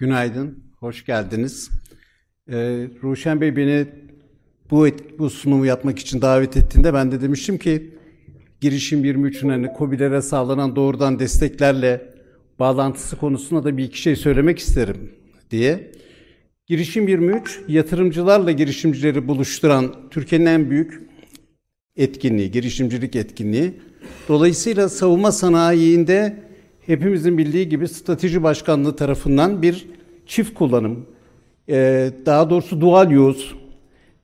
Günaydın, hoş geldiniz. Ee, Ruşen Bey beni bu, et, bu sunumu yapmak için davet ettiğinde ben de demiştim ki girişim 23'ün hani COBİ'lere sağlanan doğrudan desteklerle bağlantısı konusunda da bir iki şey söylemek isterim diye. Girişim 23, yatırımcılarla girişimcileri buluşturan Türkiye'nin en büyük etkinliği, girişimcilik etkinliği. Dolayısıyla savunma sanayiinde hepimizin bildiği gibi strateji başkanlığı tarafından bir çift kullanım, e, daha doğrusu dual use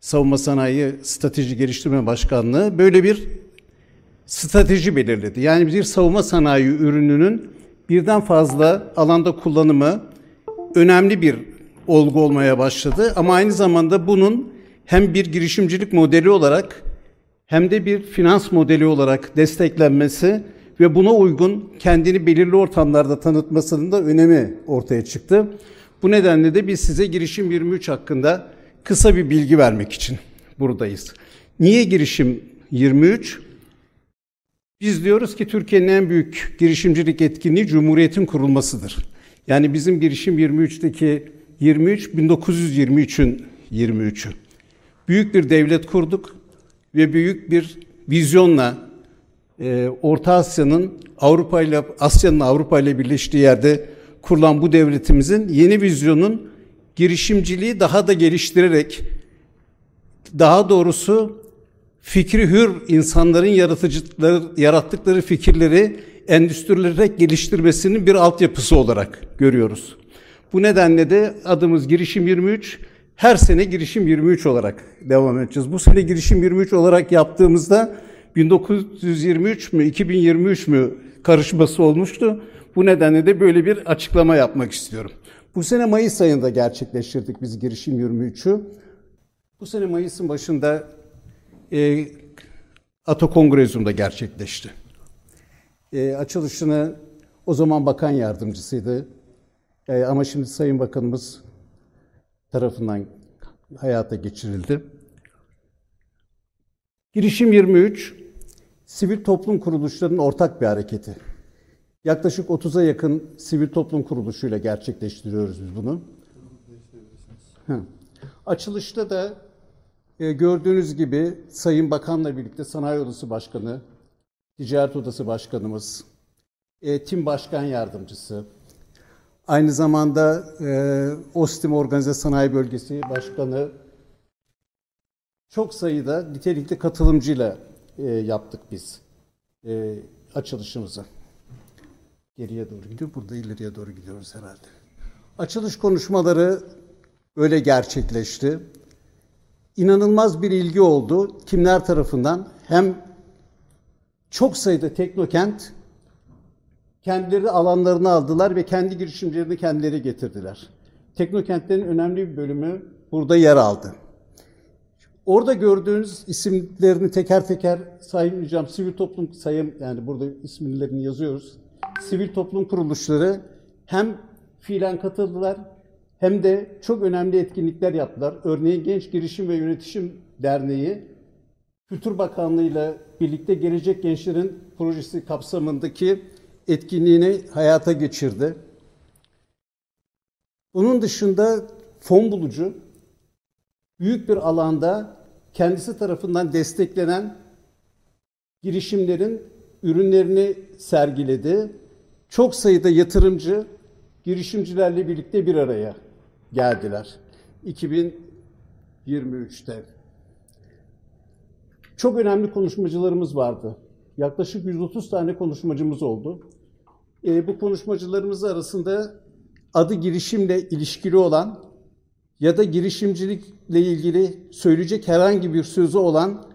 savunma sanayi strateji geliştirme başkanlığı böyle bir strateji belirledi. Yani bir savunma sanayi ürününün birden fazla alanda kullanımı önemli bir olgu olmaya başladı. Ama aynı zamanda bunun hem bir girişimcilik modeli olarak hem de bir finans modeli olarak desteklenmesi ve buna uygun kendini belirli ortamlarda tanıtmasının da önemi ortaya çıktı. Bu nedenle de biz size girişim 23 hakkında kısa bir bilgi vermek için buradayız. Niye girişim 23? Biz diyoruz ki Türkiye'nin en büyük girişimcilik etkinliği Cumhuriyet'in kurulmasıdır. Yani bizim girişim 23'teki 23 1923'ün 23'ü. Büyük bir devlet kurduk ve büyük bir vizyonla e, Orta Asya'nın Avrupa ile Asya'nın Avrupa ile birleştiği yerde kurulan bu devletimizin yeni vizyonun girişimciliği daha da geliştirerek daha doğrusu fikri hür insanların yaratıcıları, yarattıkları fikirleri endüstrilerek geliştirmesinin bir altyapısı olarak görüyoruz. Bu nedenle de adımız Girişim 23, her sene Girişim 23 olarak devam edeceğiz. Bu sene Girişim 23 olarak yaptığımızda 1923 mü 2023 mü karışması olmuştu. Bu nedenle de böyle bir açıklama yapmak istiyorum. Bu sene Mayıs ayında gerçekleştirdik biz girişim 23'ü. Bu sene Mayıs'ın başında e, Ato Kongrezyum'da gerçekleşti. E, açılışını o zaman bakan yardımcısıydı. E, ama şimdi Sayın Bakanımız tarafından hayata geçirildi. Girişim 23, sivil toplum kuruluşlarının ortak bir hareketi. Yaklaşık 30'a yakın sivil toplum kuruluşuyla gerçekleştiriyoruz biz bunu. Hı. Açılışta da e, gördüğünüz gibi Sayın Bakan'la birlikte Sanayi Odası Başkanı, Ticaret Odası Başkanımız, e, Tim Başkan Yardımcısı, aynı zamanda e, OSTİM Organize Sanayi Bölgesi Başkanı, çok sayıda nitelikli katılımcıyla e, yaptık biz e, açılışımızı. Geriye doğru gidiyor, burada ileriye doğru gidiyoruz herhalde. Açılış konuşmaları öyle gerçekleşti. İnanılmaz bir ilgi oldu. Kimler tarafından? Hem çok sayıda teknokent kendileri alanlarını aldılar ve kendi girişimcilerini kendileri getirdiler. Teknokentlerin önemli bir bölümü burada yer aldı. Orada gördüğünüz isimlerini teker teker saymayacağım. Sivil toplum sayım yani burada isimlerini yazıyoruz. Sivil toplum kuruluşları hem fiilen katıldılar hem de çok önemli etkinlikler yaptılar. Örneğin Genç Girişim ve Yönetişim Derneği Kültür Bakanlığı ile birlikte Gelecek Gençlerin projesi kapsamındaki etkinliğini hayata geçirdi. Bunun dışında fon bulucu büyük bir alanda kendisi tarafından desteklenen girişimlerin ürünlerini sergiledi. Çok sayıda yatırımcı girişimcilerle birlikte bir araya geldiler. 2023'te. Çok önemli konuşmacılarımız vardı. Yaklaşık 130 tane konuşmacımız oldu. E, bu konuşmacılarımız arasında adı girişimle ilişkili olan ya da girişimcilikle ilgili söyleyecek herhangi bir sözü olan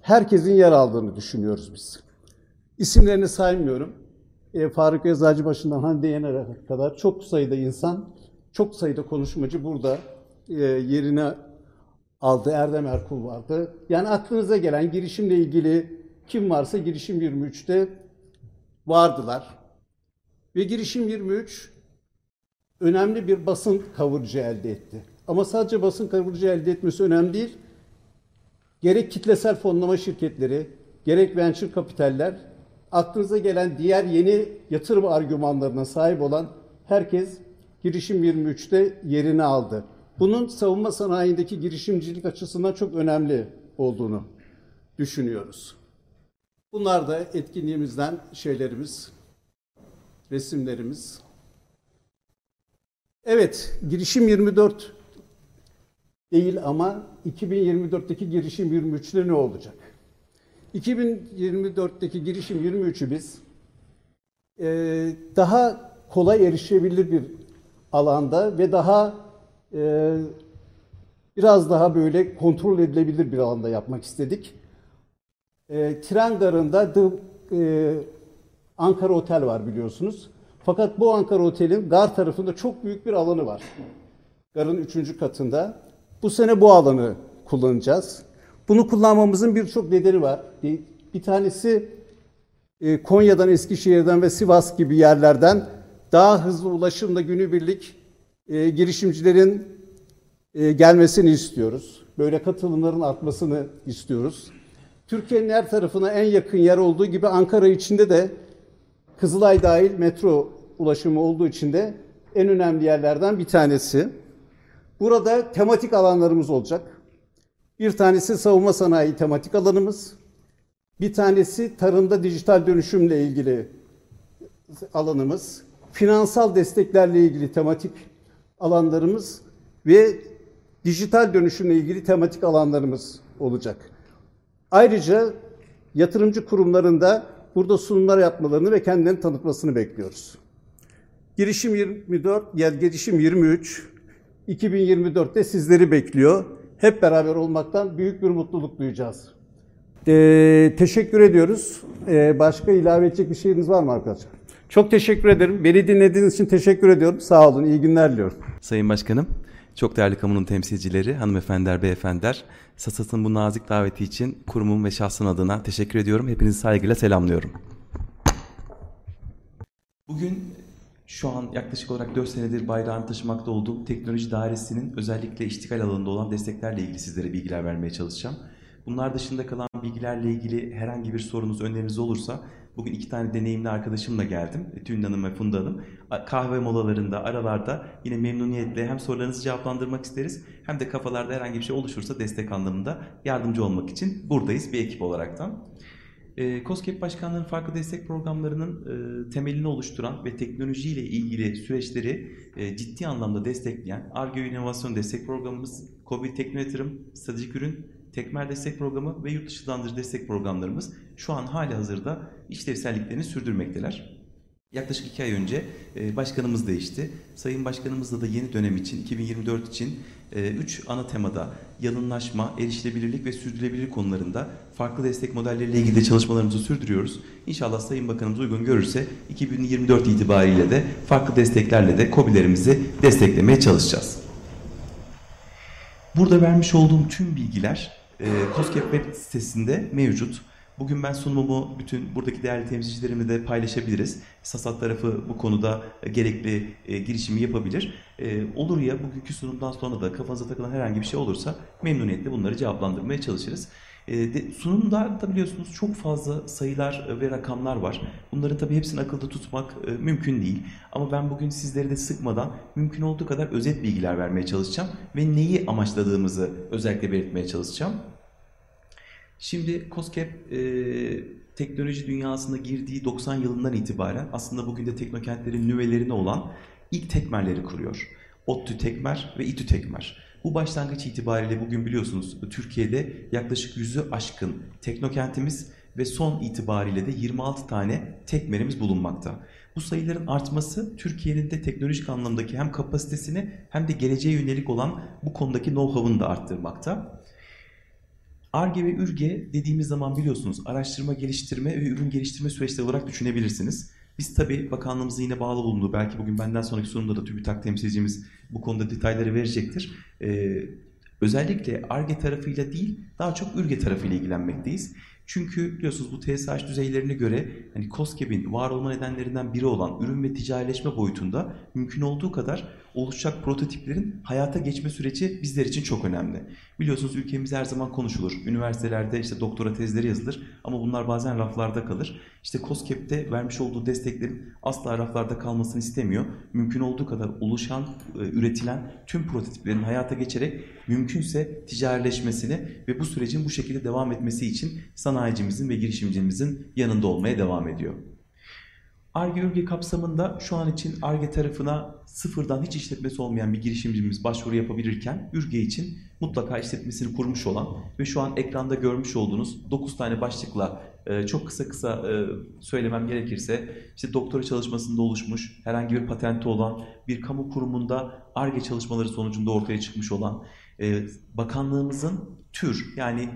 herkesin yer aldığını düşünüyoruz biz. İsimlerini saymıyorum. E, Faruk Eczacıbaşı'ndan Hande Yener'e kadar çok sayıda insan, çok sayıda konuşmacı burada e, yerine aldı. Erdem Erkul vardı. Yani aklınıza gelen girişimle ilgili kim varsa girişim 23'te vardılar. Ve girişim 23 önemli bir basın kavurucu elde etti. Ama sadece basın kavurucu elde etmesi önemli değil. Gerek kitlesel fonlama şirketleri, gerek venture kapitaller, aklınıza gelen diğer yeni yatırım argümanlarına sahip olan herkes Girişim 23'te yerini aldı. Bunun savunma sanayindeki girişimcilik açısından çok önemli olduğunu düşünüyoruz. Bunlar da etkinliğimizden şeylerimiz, resimlerimiz. Evet, girişim 24 değil ama 2024'teki girişim 23'te ne olacak? 2024'teki girişim 23'ü biz e, daha kolay erişebilir bir alanda ve daha e, biraz daha böyle kontrol edilebilir bir alanda yapmak istedik. E, tren garında The, e, Ankara Otel var biliyorsunuz. Fakat bu Ankara Otel'in gar tarafında çok büyük bir alanı var. Garın üçüncü katında. Bu sene bu alanı kullanacağız. Bunu kullanmamızın birçok nedeni var. Bir tanesi e, Konya'dan, Eskişehir'den ve Sivas gibi yerlerden daha hızlı ulaşımla günübirlik e, girişimcilerin e, gelmesini istiyoruz. Böyle katılımların artmasını istiyoruz. Türkiye'nin her tarafına en yakın yer olduğu gibi Ankara içinde de Kızılay dahil metro ulaşımı olduğu için de en önemli yerlerden bir tanesi. Burada tematik alanlarımız olacak. Bir tanesi savunma sanayi tematik alanımız. Bir tanesi tarımda dijital dönüşümle ilgili alanımız. Finansal desteklerle ilgili tematik alanlarımız ve dijital dönüşümle ilgili tematik alanlarımız olacak. Ayrıca yatırımcı kurumlarında burada sunumlar yapmalarını ve kendilerini tanıtmasını bekliyoruz. Girişim 24, yani girişim 23, 2024'te sizleri bekliyor. Hep beraber olmaktan büyük bir mutluluk duyacağız. Ee, teşekkür ediyoruz. Ee, başka ilave edecek bir şeyiniz var mı arkadaşlar? Çok teşekkür ederim. Beni dinlediğiniz için teşekkür ediyorum. Sağ olun. İyi günler diliyorum. Sayın Başkanım, çok değerli kamunun temsilcileri, hanımefendiler, beyefendiler, SASAT'ın bu nazik daveti için kurumum ve şahsın adına teşekkür ediyorum. Hepinizi saygıyla selamlıyorum. Bugün şu an yaklaşık olarak 4 senedir bayrağını taşımakta olduğum teknoloji dairesinin özellikle iştikal alanında olan desteklerle ilgili sizlere bilgiler vermeye çalışacağım. Bunlar dışında kalan bilgilerle ilgili herhangi bir sorunuz, öneriniz olursa bugün iki tane deneyimli arkadaşımla geldim. Tülin Hanım ve Funda Hanım. Kahve molalarında, aralarda yine memnuniyetle hem sorularınızı cevaplandırmak isteriz hem de kafalarda herhangi bir şey oluşursa destek anlamında yardımcı olmak için buradayız bir ekip olaraktan. E, COSGAP Başkanlığı'nın farklı destek programlarının e, temelini oluşturan ve teknolojiyle ilgili süreçleri e, ciddi anlamda destekleyen ARGE İnovasyon Destek Programımız, COVID Tekno Yatırım, Stratejik Ürün, Tekmer Destek Programı ve Yurt destek programlarımız şu an hali hazırda işlevselliklerini sürdürmekteler. Yaklaşık iki ay önce e, başkanımız değişti. Sayın Başkanımızla da yeni dönem için, 2024 için e, üç ana temada yanınlaşma, erişilebilirlik ve sürdürülebilirlik konularında farklı destek modelleriyle ilgili de çalışmalarımızı sürdürüyoruz. İnşallah Sayın Bakanımız uygun görürse 2024 itibariyle de farklı desteklerle de COBİ'lerimizi desteklemeye çalışacağız. Burada vermiş olduğum tüm bilgiler e, web sitesinde mevcut. Bugün ben sunumumu bütün buradaki değerli temsilcilerimle de paylaşabiliriz. Sasat tarafı bu konuda gerekli e, girişimi yapabilir. E, olur ya bugünkü sunumdan sonra da kafanıza takılan herhangi bir şey olursa memnuniyetle bunları cevaplandırmaya çalışırız. E, de, sunumda da biliyorsunuz çok fazla sayılar ve rakamlar var. Bunların tabii hepsini akılda tutmak e, mümkün değil. Ama ben bugün sizleri de sıkmadan mümkün olduğu kadar özet bilgiler vermeye çalışacağım. Ve neyi amaçladığımızı özellikle belirtmeye çalışacağım. Şimdi COSGAP e, teknoloji dünyasına girdiği 90 yılından itibaren aslında bugün de teknokentlerin nüvelerine olan ilk tekmerleri kuruyor. ODTÜ Tekmer ve İTÜ Tekmer. Bu başlangıç itibariyle bugün biliyorsunuz Türkiye'de yaklaşık yüzü aşkın teknokentimiz ve son itibariyle de 26 tane tekmerimiz bulunmakta. Bu sayıların artması Türkiye'nin de teknolojik anlamdaki hem kapasitesini hem de geleceğe yönelik olan bu konudaki know-how'ını da arttırmakta. ARGE ve ÜRGE dediğimiz zaman biliyorsunuz araştırma, geliştirme ve ürün geliştirme süreçleri olarak düşünebilirsiniz. Biz tabii bakanlığımızın yine bağlı bulunduğu, belki bugün benden sonraki sunumda da TÜBİTAK temsilcimiz bu konuda detayları verecektir. Ee, özellikle ARGE tarafıyla değil, daha çok ÜRGE tarafıyla ilgilenmekteyiz. Çünkü biliyorsunuz bu TSH düzeylerine göre hani COSGAP'in var olma nedenlerinden biri olan ürün ve ticarileşme boyutunda mümkün olduğu kadar oluşacak prototiplerin hayata geçme süreci bizler için çok önemli. Biliyorsunuz ülkemizde her zaman konuşulur. Üniversitelerde işte doktora tezleri yazılır ama bunlar bazen raflarda kalır. İşte COSGAP'te vermiş olduğu desteklerin asla raflarda kalmasını istemiyor. Mümkün olduğu kadar oluşan, e, üretilen tüm prototiplerin hayata geçerek mümkünse ticarileşmesini ve bu sürecin bu şekilde devam etmesi için sanayicimizin ve girişimcimizin yanında olmaya devam ediyor. ARGE ürge kapsamında şu an için ARGE tarafına sıfırdan hiç işletmesi olmayan bir girişimcimiz başvuru yapabilirken ürge için mutlaka işletmesini kurmuş olan ve şu an ekranda görmüş olduğunuz 9 tane başlıkla e, çok kısa kısa e, söylemem gerekirse işte doktora çalışmasında oluşmuş herhangi bir patenti olan bir kamu kurumunda ARGE çalışmaları sonucunda ortaya çıkmış olan e, bakanlığımızın tür yani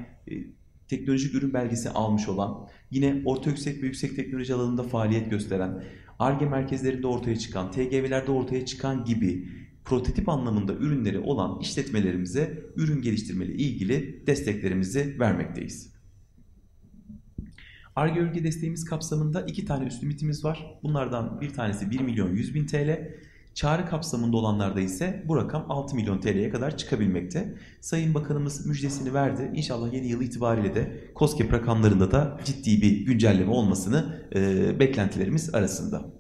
teknolojik ürün belgesi almış olan, yine orta yüksek ve yüksek teknoloji alanında faaliyet gösteren, ARGE merkezlerinde ortaya çıkan, TGV'lerde ortaya çıkan gibi prototip anlamında ürünleri olan işletmelerimize ürün geliştirmeyle ilgili desteklerimizi vermekteyiz. ARGE ürün desteğimiz kapsamında iki tane üst limitimiz var. Bunlardan bir tanesi 1 milyon 100 bin TL, Çağrı kapsamında olanlarda ise bu rakam 6 milyon TL'ye kadar çıkabilmekte. Sayın Bakanımız müjdesini verdi. İnşallah yeni yıl itibariyle de COSGAP rakamlarında da ciddi bir güncelleme olmasını e, beklentilerimiz arasında.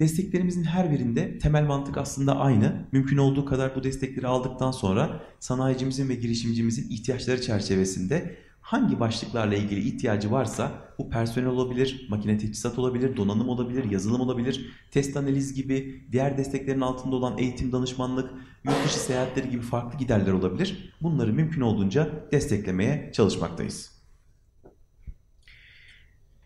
Desteklerimizin her birinde temel mantık aslında aynı. Mümkün olduğu kadar bu destekleri aldıktan sonra sanayicimizin ve girişimcimizin ihtiyaçları çerçevesinde hangi başlıklarla ilgili ihtiyacı varsa bu personel olabilir, makine teçhizat olabilir, donanım olabilir, yazılım olabilir, test analiz gibi diğer desteklerin altında olan eğitim danışmanlık, yurt dışı seyahatleri gibi farklı giderler olabilir. Bunları mümkün olduğunca desteklemeye çalışmaktayız.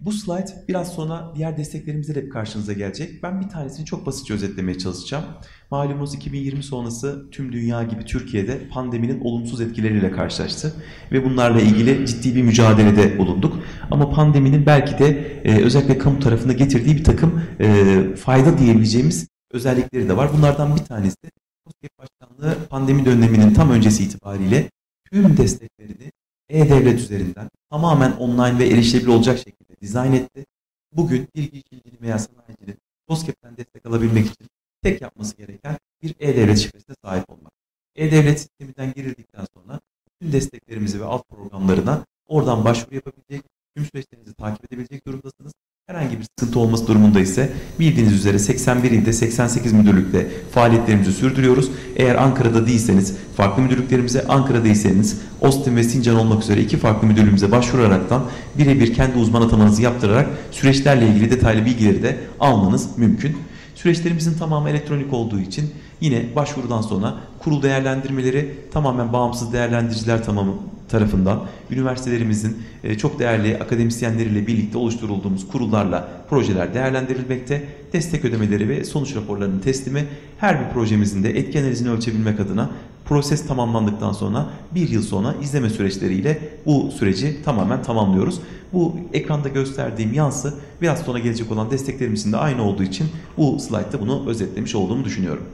Bu slide biraz sonra diğer desteklerimizle de karşınıza gelecek. Ben bir tanesini çok basitçe özetlemeye çalışacağım. Malumunuz 2020 sonrası tüm dünya gibi Türkiye'de pandeminin olumsuz etkileriyle karşılaştı. Ve bunlarla ilgili ciddi bir mücadelede bulunduk. Ama pandeminin belki de e, özellikle kamu tarafında getirdiği bir takım e, fayda diyebileceğimiz özellikleri de var. Bunlardan bir tanesi de COSGAP Başkanlığı pandemi döneminin tam öncesi itibariyle tüm desteklerini e-devlet üzerinden tamamen online ve erişilebilir olacak şekilde dizayn etti. Bugün bir girişimcinin veya sanayicinin COSGAP'ten destek alabilmek için tek yapması gereken bir e-devlet şifresine sahip olmak. E-devlet sisteminden girildikten sonra tüm desteklerimizi ve alt programlarına oradan başvuru yapabilecek, tüm süreçlerinizi takip edebilecek durumdasınız. Herhangi bir sıkıntı olması durumunda ise bildiğiniz üzere 81 ilde 88 müdürlükte faaliyetlerimizi sürdürüyoruz. Eğer Ankara'da değilseniz farklı müdürlüklerimize, Ankara'da değilseniz Ostim ve Sincan olmak üzere iki farklı müdürlüğümüze başvuraraktan birebir kendi uzman atamanızı yaptırarak süreçlerle ilgili detaylı bilgileri de almanız mümkün. Süreçlerimizin tamamı elektronik olduğu için yine başvurudan sonra kurul değerlendirmeleri tamamen bağımsız değerlendiriciler tamamı tarafından üniversitelerimizin e, çok değerli akademisyenleriyle birlikte oluşturulduğumuz kurullarla projeler değerlendirilmekte. Destek ödemeleri ve sonuç raporlarının teslimi her bir projemizin de etki analizini ölçebilmek adına proses tamamlandıktan sonra bir yıl sonra izleme süreçleriyle bu süreci tamamen tamamlıyoruz. Bu ekranda gösterdiğim yansı biraz sonra gelecek olan desteklerimizin de aynı olduğu için bu slaytta bunu özetlemiş olduğumu düşünüyorum.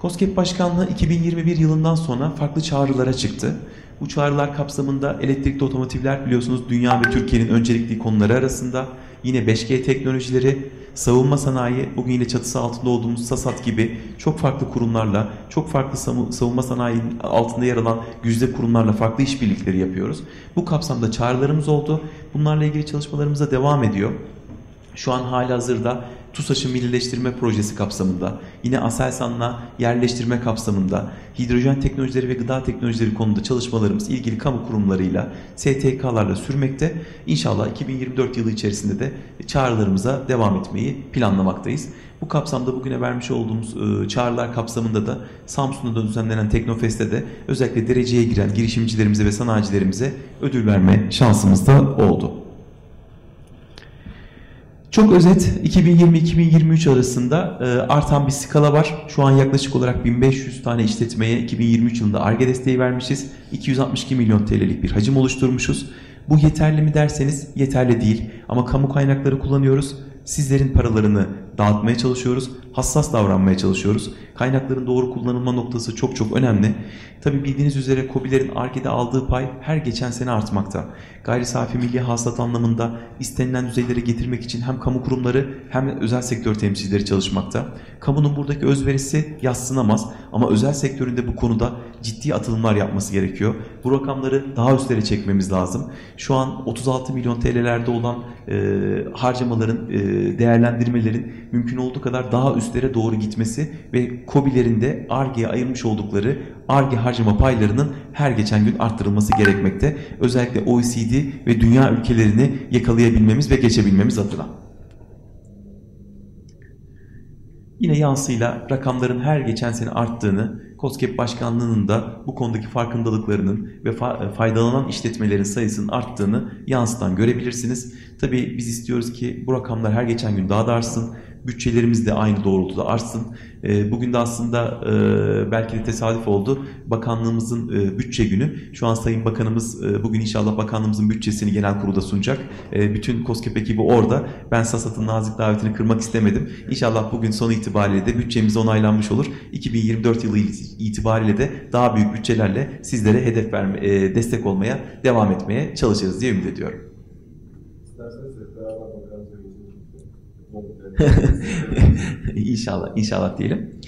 COSGAP Başkanlığı 2021 yılından sonra farklı çağrılara çıktı. Bu çağrılar kapsamında elektrikli otomotivler biliyorsunuz dünya ve Türkiye'nin öncelikli konuları arasında. Yine 5G teknolojileri, savunma sanayi, bugün yine çatısı altında olduğumuz SASAT gibi çok farklı kurumlarla, çok farklı savunma sanayinin altında yer alan güzde kurumlarla farklı işbirlikleri yapıyoruz. Bu kapsamda çağrılarımız oldu. Bunlarla ilgili çalışmalarımıza devam ediyor. Şu an hali TUSAŞ'ın millileştirme projesi kapsamında, yine Aselsan'la yerleştirme kapsamında, hidrojen teknolojileri ve gıda teknolojileri konuda çalışmalarımız ilgili kamu kurumlarıyla, STK'larla sürmekte. İnşallah 2024 yılı içerisinde de çağrılarımıza devam etmeyi planlamaktayız. Bu kapsamda bugüne vermiş olduğumuz ıı, çağrılar kapsamında da Samsun'da düzenlenen Teknofest'te de özellikle dereceye giren girişimcilerimize ve sanayicilerimize ödül verme şansımız da oldu. Çok özet 2020-2023 arasında e, artan bir skala var. Şu an yaklaşık olarak 1500 tane işletmeye 2023 yılında ARGE desteği vermişiz. 262 milyon TL'lik bir hacim oluşturmuşuz. Bu yeterli mi derseniz yeterli değil. Ama kamu kaynakları kullanıyoruz. Sizlerin paralarını dağıtmaya çalışıyoruz. Hassas davranmaya çalışıyoruz. Kaynakların doğru kullanılma noktası çok çok önemli. Tabi bildiğiniz üzere COBİ'lerin ARGE'de aldığı pay her geçen sene artmakta. Gayri safi milli hasılat anlamında istenilen düzeylere getirmek için hem kamu kurumları hem özel sektör temsilcileri çalışmakta. Kamunun buradaki özverisi yassınamaz ama özel sektöründe bu konuda ciddi atılımlar yapması gerekiyor. Bu rakamları daha üstlere çekmemiz lazım. Şu an 36 milyon TL'lerde olan e, harcamaların, e, değerlendirmelerin mümkün olduğu kadar daha üstlere doğru gitmesi ve COBİ'lerin de ARGE'ye ayırmış oldukları ARGE harcama paylarının her geçen gün arttırılması gerekmekte. Özellikle OECD ve dünya ülkelerini yakalayabilmemiz ve geçebilmemiz adına. Yine yansıyla rakamların her geçen sene arttığını, COSGAP Başkanlığı'nın da bu konudaki farkındalıklarının ve fa- faydalanan işletmelerin sayısının arttığını yansıtan görebilirsiniz. Tabii biz istiyoruz ki bu rakamlar her geçen gün daha da artsın. Bütçelerimiz de aynı doğrultuda artsın. E, bugün de aslında e, belki de tesadüf oldu. Bakanlığımızın e, bütçe günü. Şu an Sayın Bakanımız e, bugün inşallah bakanlığımızın bütçesini genel kurulda sunacak. E, bütün COSGAP ekibi orada. Ben SASAT'ın nazik davetini kırmak istemedim. İnşallah bugün son itibariyle de bütçemiz onaylanmış olur. 2024 yılı itibariyle de daha büyük bütçelerle sizlere hedef verme, destek olmaya devam etmeye çalışırız diye ümit ediyorum. İsterseniz hep beraber bakarız. inşallah, inşallah diyelim.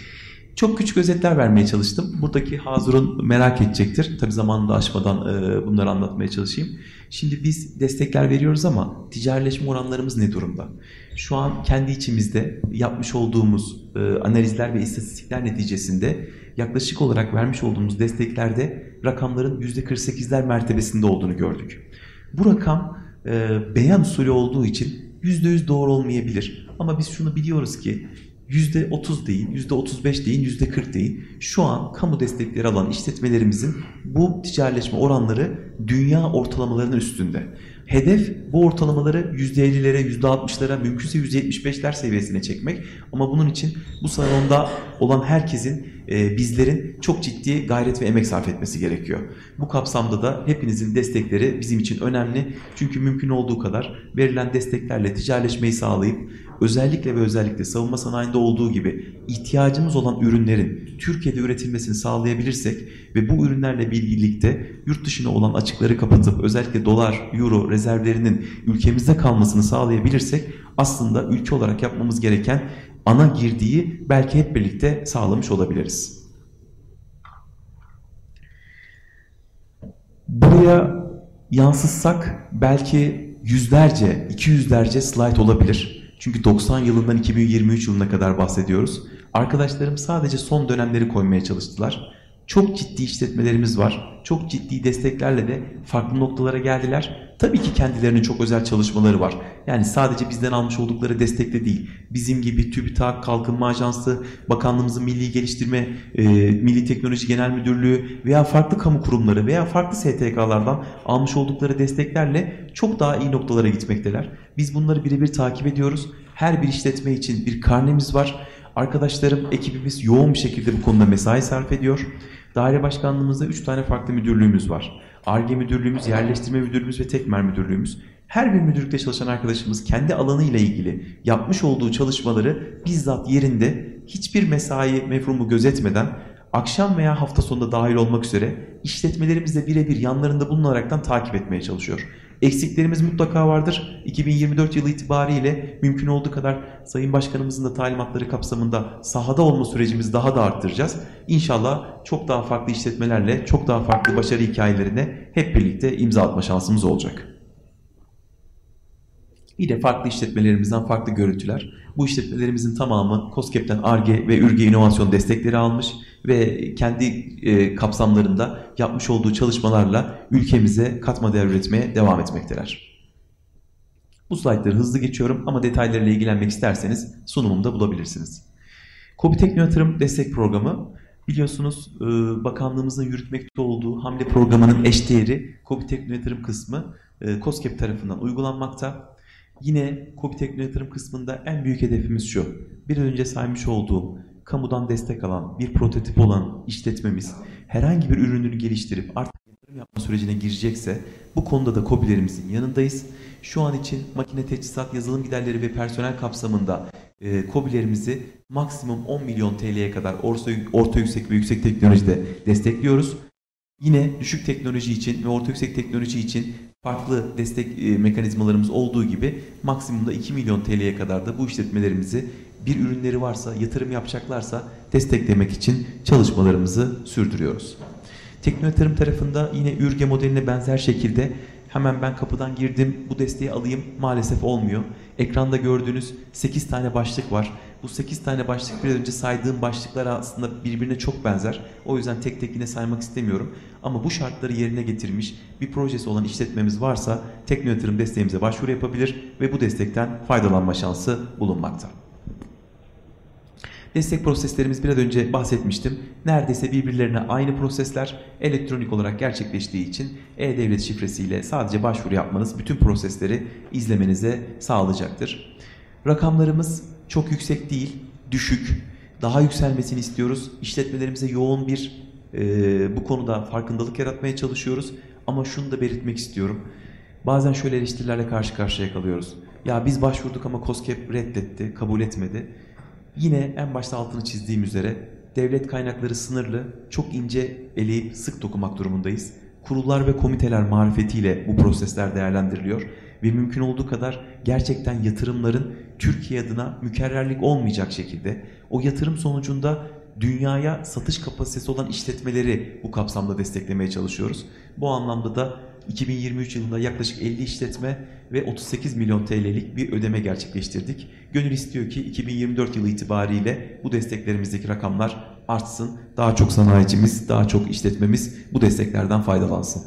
Çok küçük özetler vermeye çalıştım. Buradaki Hazur'un merak edecektir. Tabi zamanında aşmadan e, bunları anlatmaya çalışayım. Şimdi biz destekler veriyoruz ama ticarileşme oranlarımız ne durumda? Şu an kendi içimizde yapmış olduğumuz e, analizler ve istatistikler neticesinde yaklaşık olarak vermiş olduğumuz desteklerde rakamların %48'ler mertebesinde olduğunu gördük. Bu rakam e, beyan usulü olduğu için %100 doğru olmayabilir. Ama biz şunu biliyoruz ki %30 değil, %35 değil, %40 değil. Şu an kamu destekleri alan işletmelerimizin bu ticaretleşme oranları dünya ortalamalarının üstünde. Hedef bu ortalamaları %50'lere, %60'lara, mümkünse %75'ler seviyesine çekmek. Ama bunun için bu salonda olan herkesin, e, bizlerin çok ciddi gayret ve emek sarf etmesi gerekiyor. Bu kapsamda da hepinizin destekleri bizim için önemli. Çünkü mümkün olduğu kadar verilen desteklerle ticaretleşmeyi sağlayıp özellikle ve özellikle savunma sanayinde olduğu gibi ihtiyacımız olan ürünlerin Türkiye'de üretilmesini sağlayabilirsek ve bu ürünlerle birlikte yurt dışına olan açıkları kapatıp özellikle dolar, euro rezervlerinin ülkemizde kalmasını sağlayabilirsek aslında ülke olarak yapmamız gereken ana girdiği belki hep birlikte sağlamış olabiliriz. Buraya yansıtsak belki yüzlerce, iki yüzlerce slide olabilir. Çünkü 90 yılından 2023 yılına kadar bahsediyoruz. Arkadaşlarım sadece son dönemleri koymaya çalıştılar. Çok ciddi işletmelerimiz var. Çok ciddi desteklerle de farklı noktalara geldiler. Tabii ki kendilerinin çok özel çalışmaları var. Yani sadece bizden almış oldukları destekle değil. Bizim gibi TÜBİTAK, Kalkınma Ajansı, Bakanlığımızın Milli Geliştirme, e, Milli Teknoloji Genel Müdürlüğü veya farklı kamu kurumları veya farklı STK'lardan almış oldukları desteklerle çok daha iyi noktalara gitmekteler. Biz bunları birebir takip ediyoruz. Her bir işletme için bir karnemiz var. Arkadaşlarım, ekibimiz yoğun bir şekilde bu konuda mesai sarf ediyor. Daire başkanlığımızda 3 tane farklı müdürlüğümüz var. ARGE müdürlüğümüz, yerleştirme müdürlüğümüz ve tekmer müdürlüğümüz. Her bir müdürlükte çalışan arkadaşımız kendi alanıyla ilgili yapmış olduğu çalışmaları bizzat yerinde hiçbir mesai mefrumu gözetmeden akşam veya hafta sonunda dahil olmak üzere işletmelerimizle birebir yanlarında bulunaraktan takip etmeye çalışıyor. Eksiklerimiz mutlaka vardır. 2024 yılı itibariyle mümkün olduğu kadar Sayın Başkanımızın da talimatları kapsamında sahada olma sürecimizi daha da arttıracağız. İnşallah çok daha farklı işletmelerle, çok daha farklı başarı hikayelerine hep birlikte imza atma şansımız olacak. Yine farklı işletmelerimizden farklı görüntüler. Bu işletmelerimizin tamamı COSGAP'ten ARGE ve ÜRGE inovasyon destekleri almış ve kendi e, kapsamlarında yapmış olduğu çalışmalarla ülkemize katma değer üretmeye devam etmekteler. Bu slaytları hızlı geçiyorum ama detaylarıyla ilgilenmek isterseniz sunumumda bulabilirsiniz. Kobi Tekno Yatırım Destek Programı biliyorsunuz e, bakanlığımızın yürütmekte olduğu hamle programının eşdeğeri Kobi Tekno Yatırım kısmı e, COSGAP tarafından uygulanmakta. Yine Kobi Tekno Yatırım kısmında en büyük hedefimiz şu. Bir önce saymış olduğum kamudan destek alan, bir prototip olan işletmemiz herhangi bir ürününü geliştirip artık yatırım yapma sürecine girecekse bu konuda da COBİ'lerimizin yanındayız. Şu an için makine teçhizat, yazılım giderleri ve personel kapsamında e, KOBİ'lerimizi maksimum 10 milyon TL'ye kadar orta, orta yüksek ve yüksek teknolojide destekliyoruz. Yine düşük teknoloji için ve orta yüksek teknoloji için farklı destek e, mekanizmalarımız olduğu gibi maksimumda 2 milyon TL'ye kadar da bu işletmelerimizi bir ürünleri varsa, yatırım yapacaklarsa desteklemek için çalışmalarımızı sürdürüyoruz. Teknoyatırım tarafında yine ürge modeline benzer şekilde hemen ben kapıdan girdim bu desteği alayım maalesef olmuyor. Ekranda gördüğünüz 8 tane başlık var. Bu 8 tane başlık biraz önce saydığım başlıklar aslında birbirine çok benzer. O yüzden tek tek yine saymak istemiyorum. Ama bu şartları yerine getirmiş bir projesi olan işletmemiz varsa Teknoyatırım desteğimize başvuru yapabilir ve bu destekten faydalanma şansı bulunmakta. Destek proseslerimiz biraz önce bahsetmiştim. Neredeyse birbirlerine aynı prosesler elektronik olarak gerçekleştiği için e-devlet şifresiyle sadece başvuru yapmanız bütün prosesleri izlemenize sağlayacaktır. Rakamlarımız çok yüksek değil, düşük. Daha yükselmesini istiyoruz. İşletmelerimize yoğun bir e, bu konuda farkındalık yaratmaya çalışıyoruz. Ama şunu da belirtmek istiyorum. Bazen şöyle eleştirilerle karşı karşıya kalıyoruz. Ya biz başvurduk ama COSGAP reddetti, kabul etmedi. Yine en başta altını çizdiğim üzere devlet kaynakları sınırlı, çok ince eleyip sık dokumak durumundayız. Kurullar ve komiteler marifetiyle bu prosesler değerlendiriliyor ve mümkün olduğu kadar gerçekten yatırımların Türkiye adına mükerrerlik olmayacak şekilde o yatırım sonucunda dünyaya satış kapasitesi olan işletmeleri bu kapsamda desteklemeye çalışıyoruz. Bu anlamda da 2023 yılında yaklaşık 50 işletme ve 38 milyon TL'lik bir ödeme gerçekleştirdik. Gönül istiyor ki 2024 yılı itibariyle bu desteklerimizdeki rakamlar artsın. Daha çok sanayicimiz, daha çok işletmemiz bu desteklerden faydalansın.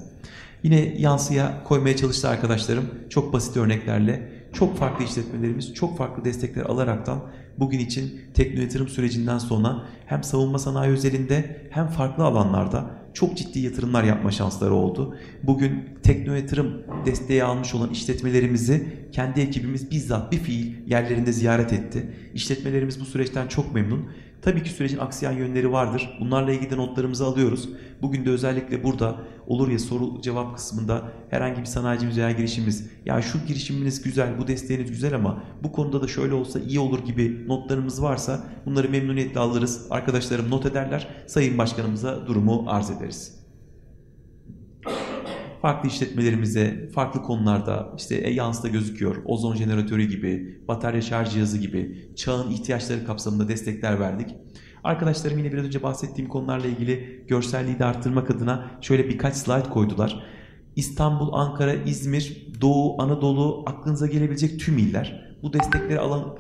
Yine yansıya koymaya çalıştı arkadaşlarım. Çok basit örneklerle çok farklı işletmelerimiz çok farklı destekler alaraktan bugün için tekno yatırım sürecinden sonra hem savunma sanayi özelinde hem farklı alanlarda çok ciddi yatırımlar yapma şansları oldu. Bugün tekno yatırım desteği almış olan işletmelerimizi kendi ekibimiz bizzat bir fiil yerlerinde ziyaret etti. İşletmelerimiz bu süreçten çok memnun. Tabii ki sürecin aksiyen yönleri vardır. Bunlarla ilgili notlarımızı alıyoruz. Bugün de özellikle burada olur ya soru cevap kısmında herhangi bir sanayicimiz veya girişimimiz ya şu girişiminiz güzel, bu desteğiniz güzel ama bu konuda da şöyle olsa iyi olur gibi notlarımız varsa bunları memnuniyetle alırız. Arkadaşlarım not ederler. Sayın Başkanımıza durumu arz ederiz farklı işletmelerimize farklı konularda işte e-yansıda gözüküyor. Ozon jeneratörü gibi, batarya şarj cihazı gibi çağın ihtiyaçları kapsamında destekler verdik. Arkadaşlarım yine biraz önce bahsettiğim konularla ilgili görselliği de arttırmak adına şöyle birkaç slide koydular. İstanbul, Ankara, İzmir, Doğu, Anadolu aklınıza gelebilecek tüm iller bu destekleri alan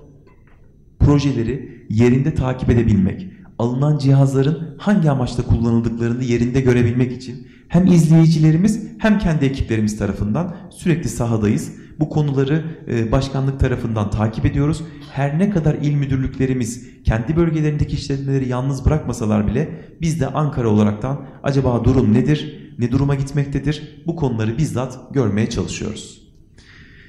projeleri yerinde takip edebilmek, alınan cihazların hangi amaçla kullanıldıklarını yerinde görebilmek için hem izleyicilerimiz hem kendi ekiplerimiz tarafından sürekli sahadayız. Bu konuları e, başkanlık tarafından takip ediyoruz. Her ne kadar il müdürlüklerimiz kendi bölgelerindeki işletmeleri yalnız bırakmasalar bile biz de Ankara olaraktan acaba durum nedir, ne duruma gitmektedir bu konuları bizzat görmeye çalışıyoruz.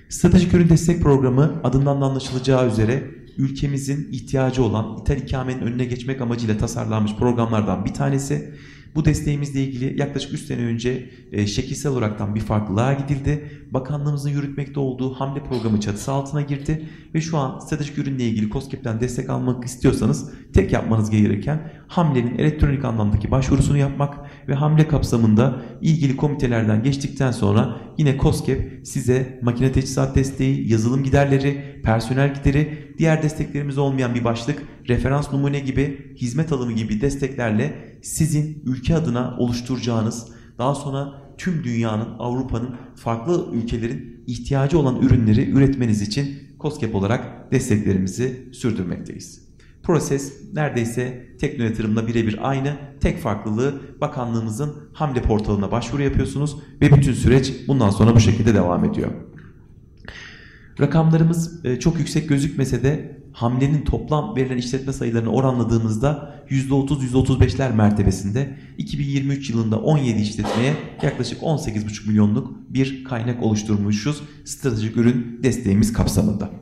Stratejik Ürün Destek Programı adından da anlaşılacağı üzere ülkemizin ihtiyacı olan ithal ikamenin önüne geçmek amacıyla tasarlanmış programlardan bir tanesi. Bu desteğimizle ilgili yaklaşık 3 sene önce e, şekilsel olaraktan bir farklılığa gidildi. Bakanlığımızın yürütmekte olduğu hamle programı çatısı altına girdi ve şu an stratejik ürünle ilgili COSGAP'ten destek almak istiyorsanız tek yapmanız gereken hamlenin elektronik anlamdaki başvurusunu yapmak ve hamle kapsamında ilgili komitelerden geçtikten sonra yine COSGAP size makine teçhizat desteği, yazılım giderleri, personel gideri, diğer desteklerimiz olmayan bir başlık, referans numune gibi, hizmet alımı gibi desteklerle sizin ülke adına oluşturacağınız, daha sonra tüm dünyanın, Avrupa'nın, farklı ülkelerin ihtiyacı olan ürünleri üretmeniz için COSGAP olarak desteklerimizi sürdürmekteyiz. Proses neredeyse tekno yatırımla birebir aynı. Tek farklılığı bakanlığımızın hamle portalına başvuru yapıyorsunuz ve bütün süreç bundan sonra bu şekilde devam ediyor. Rakamlarımız e, çok yüksek gözükmese de hamlenin toplam verilen işletme sayılarını oranladığımızda %30-%35'ler mertebesinde 2023 yılında 17 işletmeye yaklaşık 18,5 milyonluk bir kaynak oluşturmuşuz stratejik ürün desteğimiz kapsamında.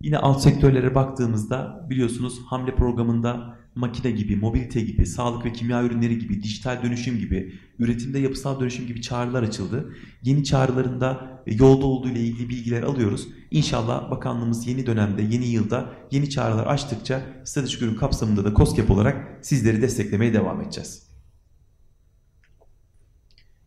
Yine alt sektörlere baktığımızda biliyorsunuz hamle programında makine gibi, mobilite gibi, sağlık ve kimya ürünleri gibi, dijital dönüşüm gibi, üretimde yapısal dönüşüm gibi çağrılar açıldı. Yeni çağrılarında e, yolda olduğu ile ilgili bilgiler alıyoruz. İnşallah bakanlığımız yeni dönemde, yeni yılda yeni çağrılar açtıkça stratejik ürün kapsamında da COSGAP olarak sizleri desteklemeye devam edeceğiz.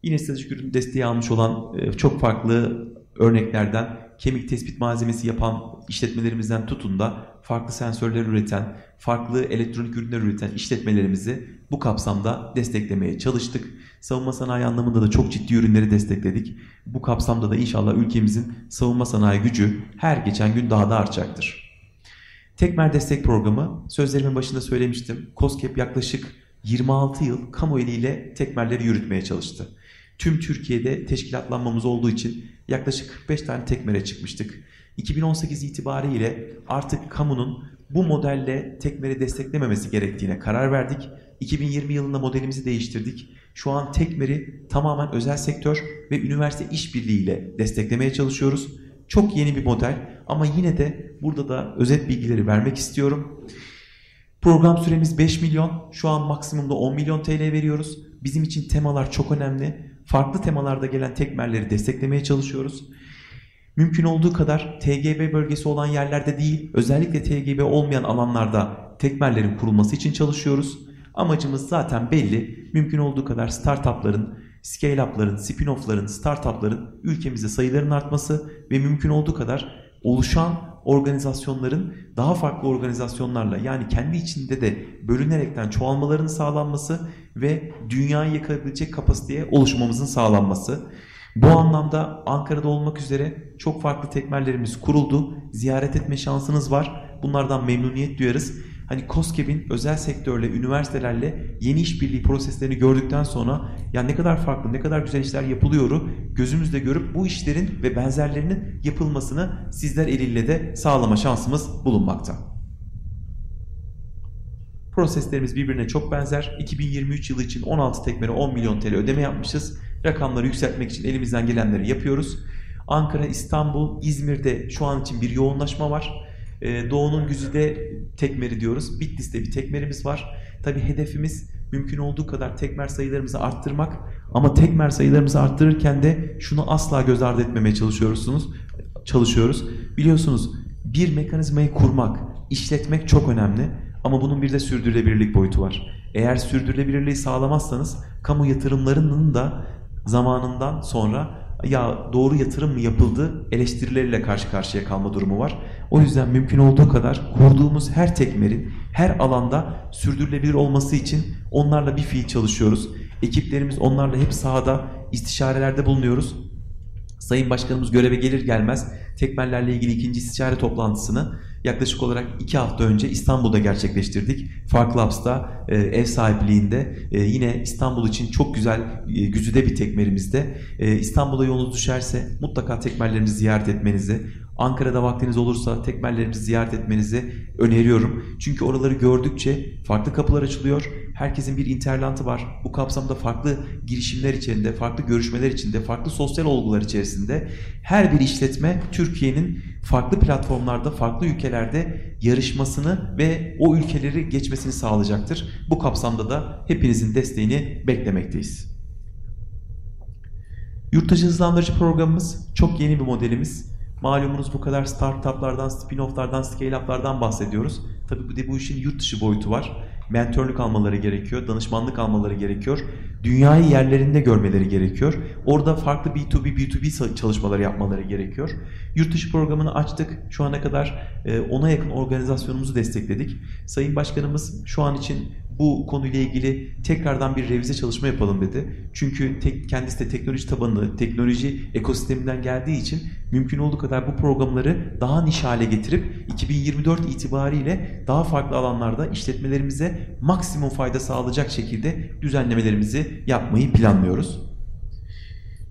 Yine stratejik ürün desteği almış olan e, çok farklı örneklerden kemik tespit malzemesi yapan işletmelerimizden tutun da farklı sensörler üreten, farklı elektronik ürünler üreten işletmelerimizi bu kapsamda desteklemeye çalıştık. Savunma sanayi anlamında da çok ciddi ürünleri destekledik. Bu kapsamda da inşallah ülkemizin savunma sanayi gücü her geçen gün daha da artacaktır. Tekmer Destek Programı sözlerimin başında söylemiştim. COSGAP yaklaşık 26 yıl kamu eliyle tekmerleri yürütmeye çalıştı. Tüm Türkiye'de teşkilatlanmamız olduğu için yaklaşık 45 tane tekmere çıkmıştık. 2018 itibariyle artık kamunun bu modelle tekmeri desteklememesi gerektiğine karar verdik. 2020 yılında modelimizi değiştirdik. Şu an tekmeri tamamen özel sektör ve üniversite işbirliğiyle desteklemeye çalışıyoruz. Çok yeni bir model ama yine de burada da özet bilgileri vermek istiyorum. Program süremiz 5 milyon. Şu an maksimumda 10 milyon TL veriyoruz. Bizim için temalar çok önemli. Farklı temalarda gelen tekmerleri desteklemeye çalışıyoruz. Mümkün olduğu kadar TGB bölgesi olan yerlerde değil, özellikle TGB olmayan alanlarda tekmerlerin kurulması için çalışıyoruz. Amacımız zaten belli. Mümkün olduğu kadar startupların, scale-up'ların, spin-off'ların, startup'ların ülkemizde sayılarının artması ve mümkün olduğu kadar oluşan organizasyonların daha farklı organizasyonlarla yani kendi içinde de bölünerekten çoğalmalarının sağlanması ve dünyayı yakabilecek kapasiteye oluşmamızın sağlanması. Bu anlamda Ankara'da olmak üzere çok farklı tekmerlerimiz kuruldu. Ziyaret etme şansınız var. Bunlardan memnuniyet duyarız. Hani COSGAP'in özel sektörle, üniversitelerle yeni işbirliği proseslerini gördükten sonra ya ne kadar farklı, ne kadar güzel işler yapılıyoru gözümüzde görüp bu işlerin ve benzerlerinin yapılmasını sizler eliyle de sağlama şansımız bulunmakta. Proseslerimiz birbirine çok benzer. 2023 yılı için 16 tekmere 10 milyon TL ödeme yapmışız. Rakamları yükseltmek için elimizden gelenleri yapıyoruz. Ankara, İstanbul, İzmir'de şu an için bir yoğunlaşma var. Ee, Doğu'nun güzide tekmeri diyoruz. Bitlis'te bir tekmerimiz var. Tabi hedefimiz mümkün olduğu kadar tekmer sayılarımızı arttırmak. Ama tekmer sayılarımızı arttırırken de şunu asla göz ardı etmemeye çalışıyorsunuz. Çalışıyoruz. Biliyorsunuz bir mekanizmayı kurmak, işletmek çok önemli. Ama bunun bir de sürdürülebilirlik boyutu var. Eğer sürdürülebilirliği sağlamazsanız kamu yatırımlarının da zamanından sonra ya doğru yatırım mı yapıldı eleştirileriyle karşı karşıya kalma durumu var. O yüzden mümkün olduğu kadar kurduğumuz her tekmerin her alanda sürdürülebilir olması için onlarla bir fiil çalışıyoruz. Ekiplerimiz onlarla hep sahada istişarelerde bulunuyoruz. Sayın Başkanımız göreve gelir gelmez tekmerlerle ilgili ikinci istişare toplantısını yaklaşık olarak iki hafta önce İstanbul'da gerçekleştirdik. Fark Labs'ta e, ev sahipliğinde e, yine İstanbul için çok güzel e, güzide bir tekmerimizde. E, İstanbul'a yolunuz düşerse mutlaka tekmerlerimizi ziyaret etmenizi, Ankara'da vaktiniz olursa tekmerlerimizi ziyaret etmenizi öneriyorum. Çünkü oraları gördükçe farklı kapılar açılıyor. Herkesin bir interlantı var. Bu kapsamda farklı girişimler içinde, farklı görüşmeler içinde, farklı sosyal olgular içerisinde her bir işletme Türkiye'nin farklı platformlarda, farklı ülkelerde yarışmasını ve o ülkeleri geçmesini sağlayacaktır. Bu kapsamda da hepinizin desteğini beklemekteyiz. Yurttaşı hızlandırıcı programımız çok yeni bir modelimiz. Malumunuz bu kadar startuplardan, spin-off'lardan, scale-up'lardan bahsediyoruz. Tabii bir de bu işin yurt dışı boyutu var. Mentörlük almaları gerekiyor, danışmanlık almaları gerekiyor. Dünyayı yerlerinde görmeleri gerekiyor. Orada farklı B2B, B2B çalışmaları yapmaları gerekiyor. Yurt dışı programını açtık. Şu ana kadar ona yakın organizasyonumuzu destekledik. Sayın Başkanımız şu an için bu konuyla ilgili tekrardan bir revize çalışma yapalım dedi. Çünkü tek, kendisi de teknoloji tabanlı, teknoloji ekosisteminden geldiği için mümkün olduğu kadar bu programları daha niş hale getirip 2024 itibariyle daha farklı alanlarda işletmelerimize maksimum fayda sağlayacak şekilde düzenlemelerimizi yapmayı planlıyoruz.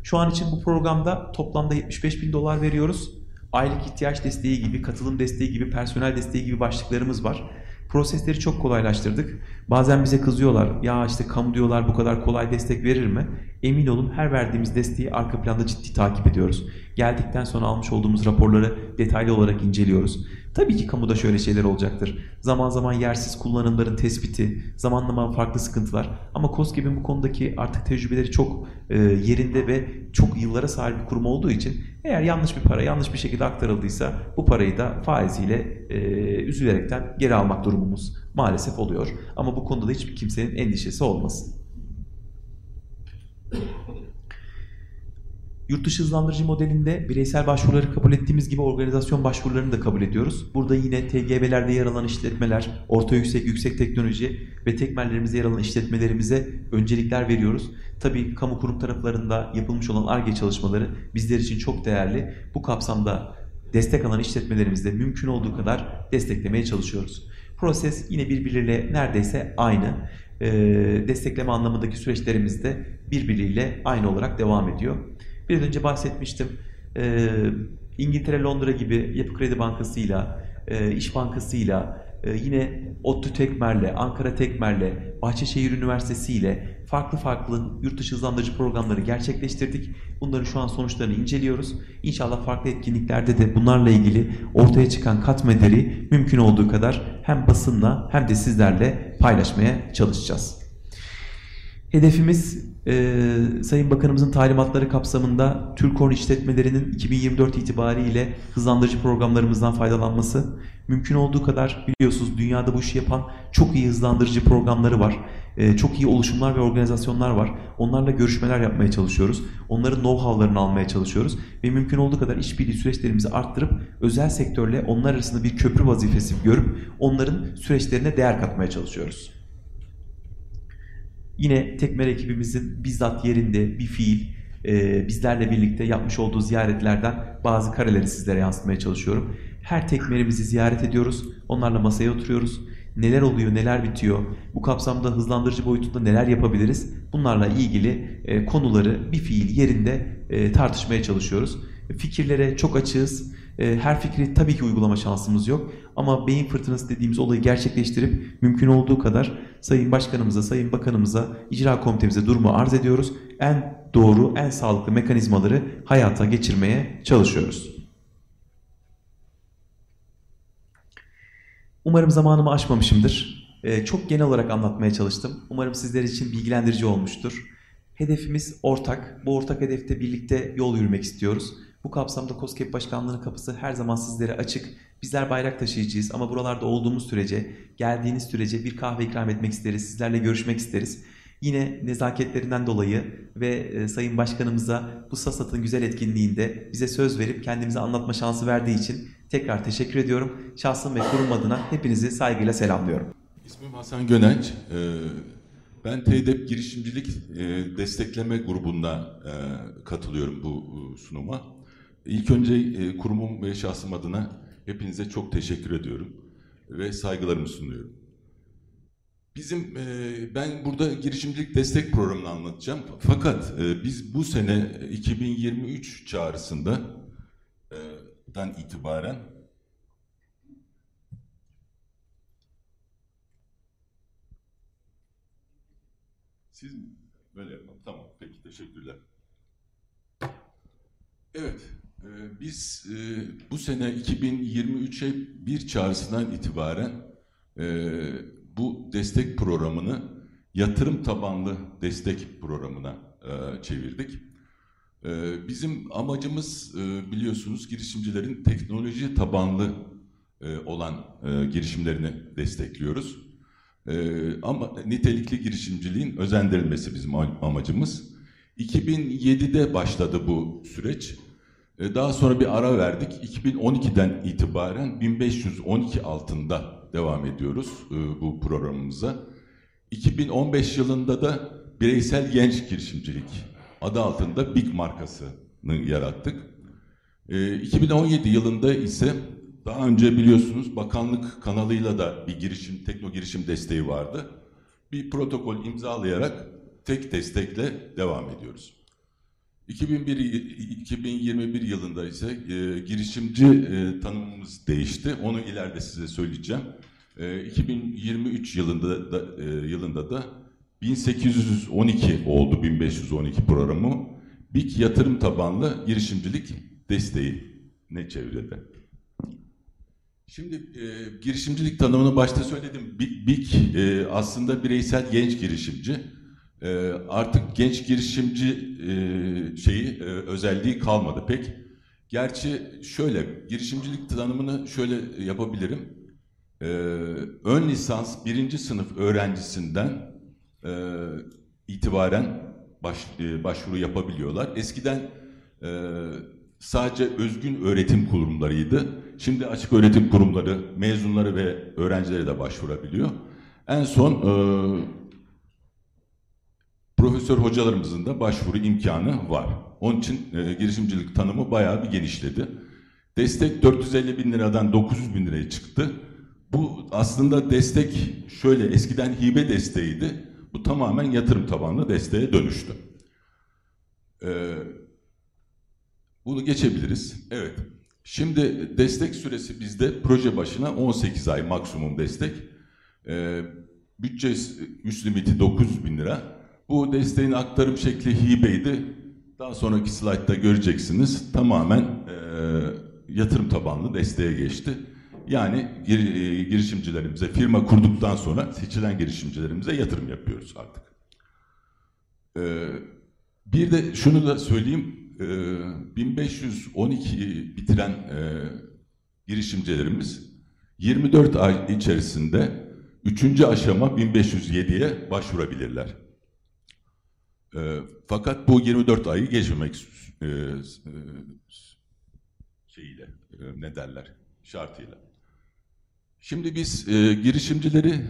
Şu an için bu programda toplamda 75 bin dolar veriyoruz. Aylık ihtiyaç desteği gibi, katılım desteği gibi, personel desteği gibi başlıklarımız var. Prosesleri çok kolaylaştırdık. Bazen bize kızıyorlar. Ya işte kamu diyorlar bu kadar kolay destek verir mi? Emin olun her verdiğimiz desteği arka planda ciddi takip ediyoruz. Geldikten sonra almış olduğumuz raporları detaylı olarak inceliyoruz. Tabii ki kamuda şöyle şeyler olacaktır. Zaman zaman yersiz kullanımların tespiti, zaman zaman farklı sıkıntılar. Ama KOSGEB'in bu konudaki artık tecrübeleri çok e, yerinde ve çok yıllara sahip bir kurum olduğu için eğer yanlış bir para yanlış bir şekilde aktarıldıysa bu parayı da faiziyle e, üzülerekten geri almak durumumuz maalesef oluyor. Ama bu konuda da hiçbir kimsenin endişesi olmasın. Yurtdışı hızlandırıcı modelinde bireysel başvuruları kabul ettiğimiz gibi organizasyon başvurularını da kabul ediyoruz. Burada yine TGV'lerde yer alan işletmeler, orta yüksek, yüksek teknoloji ve tekmellerimizde yer alan işletmelerimize öncelikler veriyoruz. Tabii kamu kurum taraflarında yapılmış olan ARGE çalışmaları bizler için çok değerli. Bu kapsamda destek alan işletmelerimizde mümkün olduğu kadar desteklemeye çalışıyoruz. Proses yine birbirleriyle neredeyse aynı. Ee, destekleme anlamındaki süreçlerimiz de birbiriyle aynı olarak devam ediyor. Biraz önce bahsetmiştim. Ee, İngiltere, Londra gibi Yapı Kredi Bankası'yla, e, İş Bankası'yla, e, yine ODTÜ Tekmer'le, Ankara Tekmer'le, Bahçeşehir Üniversitesi ile farklı farklı yurt dışı hızlandırıcı programları gerçekleştirdik. Bunların şu an sonuçlarını inceliyoruz. İnşallah farklı etkinliklerde de bunlarla ilgili ortaya çıkan katmeleri mümkün olduğu kadar hem basınla hem de sizlerle paylaşmaya çalışacağız. Hedefimiz e, Sayın Bakanımızın talimatları kapsamında Türkorn işletmelerinin 2024 itibariyle hızlandırıcı programlarımızdan faydalanması. Mümkün olduğu kadar biliyorsunuz dünyada bu işi yapan çok iyi hızlandırıcı programları var. E, çok iyi oluşumlar ve organizasyonlar var. Onlarla görüşmeler yapmaya çalışıyoruz. Onların know-how'larını almaya çalışıyoruz. Ve mümkün olduğu kadar işbirliği süreçlerimizi arttırıp özel sektörle onlar arasında bir köprü vazifesi görüp onların süreçlerine değer katmaya çalışıyoruz. Yine Tekmer ekibimizin bizzat yerinde bir fiil e, bizlerle birlikte yapmış olduğu ziyaretlerden bazı kareleri sizlere yansıtmaya çalışıyorum. Her tekmerimizi ziyaret ediyoruz. Onlarla masaya oturuyoruz. Neler oluyor, neler bitiyor, bu kapsamda hızlandırıcı boyutunda neler yapabiliriz? Bunlarla ilgili e, konuları bir fiil yerinde e, tartışmaya çalışıyoruz. Fikirlere çok açığız. E, her fikri tabii ki uygulama şansımız yok. Ama beyin fırtınası dediğimiz olayı gerçekleştirip mümkün olduğu kadar Sayın Başkanımıza, Sayın Bakanımıza, icra komitemize durumu arz ediyoruz. En doğru, en sağlıklı mekanizmaları hayata geçirmeye çalışıyoruz. Umarım zamanımı aşmamışımdır. Ee, çok genel olarak anlatmaya çalıştım. Umarım sizler için bilgilendirici olmuştur. Hedefimiz ortak. Bu ortak hedefte birlikte yol yürümek istiyoruz. Bu kapsamda COSGAP Başkanlığı'nın kapısı her zaman sizlere açık. Bizler bayrak taşıyıcıyız ama buralarda olduğumuz sürece, geldiğiniz sürece bir kahve ikram etmek isteriz, sizlerle görüşmek isteriz. Yine nezaketlerinden dolayı ve e, Sayın Başkanımıza bu SASAT'ın güzel etkinliğinde bize söz verip kendimize anlatma şansı verdiği için tekrar teşekkür ediyorum. Şahsım ve kurum adına hepinizi saygıyla selamlıyorum. İsmim Hasan Gönenç. Ee, Ben TEDEP Girişimcilik e, Destekleme Grubu'nda e, katılıyorum bu e, sunuma. İlk önce e, kurumum ve şahsım adına hepinize çok teşekkür ediyorum ve saygılarımı sunuyorum. Bizim, e, ben burada girişimcilik destek programını anlatacağım. Fakat e, biz bu sene 2023 çağrısında dan itibaren Siz mi? Böyle yapalım. Tamam. Peki. Teşekkürler. Evet. E, biz e, bu sene 2023'e bir çağrısından itibaren e, bu destek programını yatırım tabanlı destek programına e, çevirdik. Bizim amacımız biliyorsunuz girişimcilerin teknoloji tabanlı olan girişimlerini destekliyoruz. Ee, ama nitelikli girişimciliğin özendirilmesi bizim amacımız. 2007'de başladı bu süreç. Ee, daha sonra bir ara verdik. 2012'den itibaren 1512 altında devam ediyoruz e, bu programımıza. 2015 yılında da bireysel genç girişimcilik adı altında BIG markasını yarattık. Ee, 2017 yılında ise daha önce biliyorsunuz bakanlık kanalıyla da bir girişim, tekno girişim desteği vardı. Bir protokol imzalayarak tek destekle devam ediyoruz. 2001, 2021 yılında ise e, girişimci e, tanımımız değişti. Onu ileride size söyleyeceğim. E, 2023 yılında da, e, yılında da 1812 oldu 1512 programı. BİK yatırım tabanlı girişimcilik desteği ne çevrede. Şimdi e, girişimcilik tanımını başta söyledim. Big e, aslında bireysel genç girişimci. E, artık genç girişimci e, şeyi e, özelliği kalmadı pek. Gerçi şöyle girişimcilik tanımını şöyle yapabilirim. E, ön lisans birinci sınıf öğrencisinden e, itibaren baş, e, başvuru yapabiliyorlar. Eskiden e, sadece özgün öğretim kurumlarıydı. Şimdi açık öğretim kurumları mezunları ve öğrencileri de başvurabiliyor. En son e, profesör hocalarımızın da başvuru imkanı var. Onun için e, girişimcilik tanımı bayağı bir genişledi. Destek 450 bin liradan 900 bin liraya çıktı. Bu aslında destek şöyle eskiden hibe desteğiydi. Bu tamamen yatırım tabanlı desteğe dönüştü. Ee, bunu geçebiliriz. Evet. Şimdi destek süresi bizde proje başına 18 ay maksimum destek. Ee, bütçe üst limiti 900 bin lira. Bu desteğin aktarım şekli hibeydi. Daha sonraki slaytta göreceksiniz. Tamamen e, yatırım tabanlı desteğe geçti. Yani gir, e, girişimcilerimize, firma kurduktan sonra seçilen girişimcilerimize yatırım yapıyoruz artık. Ee, bir de şunu da söyleyeyim. Ee, 1512 bitiren e, girişimcilerimiz 24 ay içerisinde 3. aşama 1507'ye başvurabilirler. Ee, fakat bu 24 ayı geçmemek e, e, şeyiyle e, ne derler şartıyla. Şimdi biz e, girişimcileri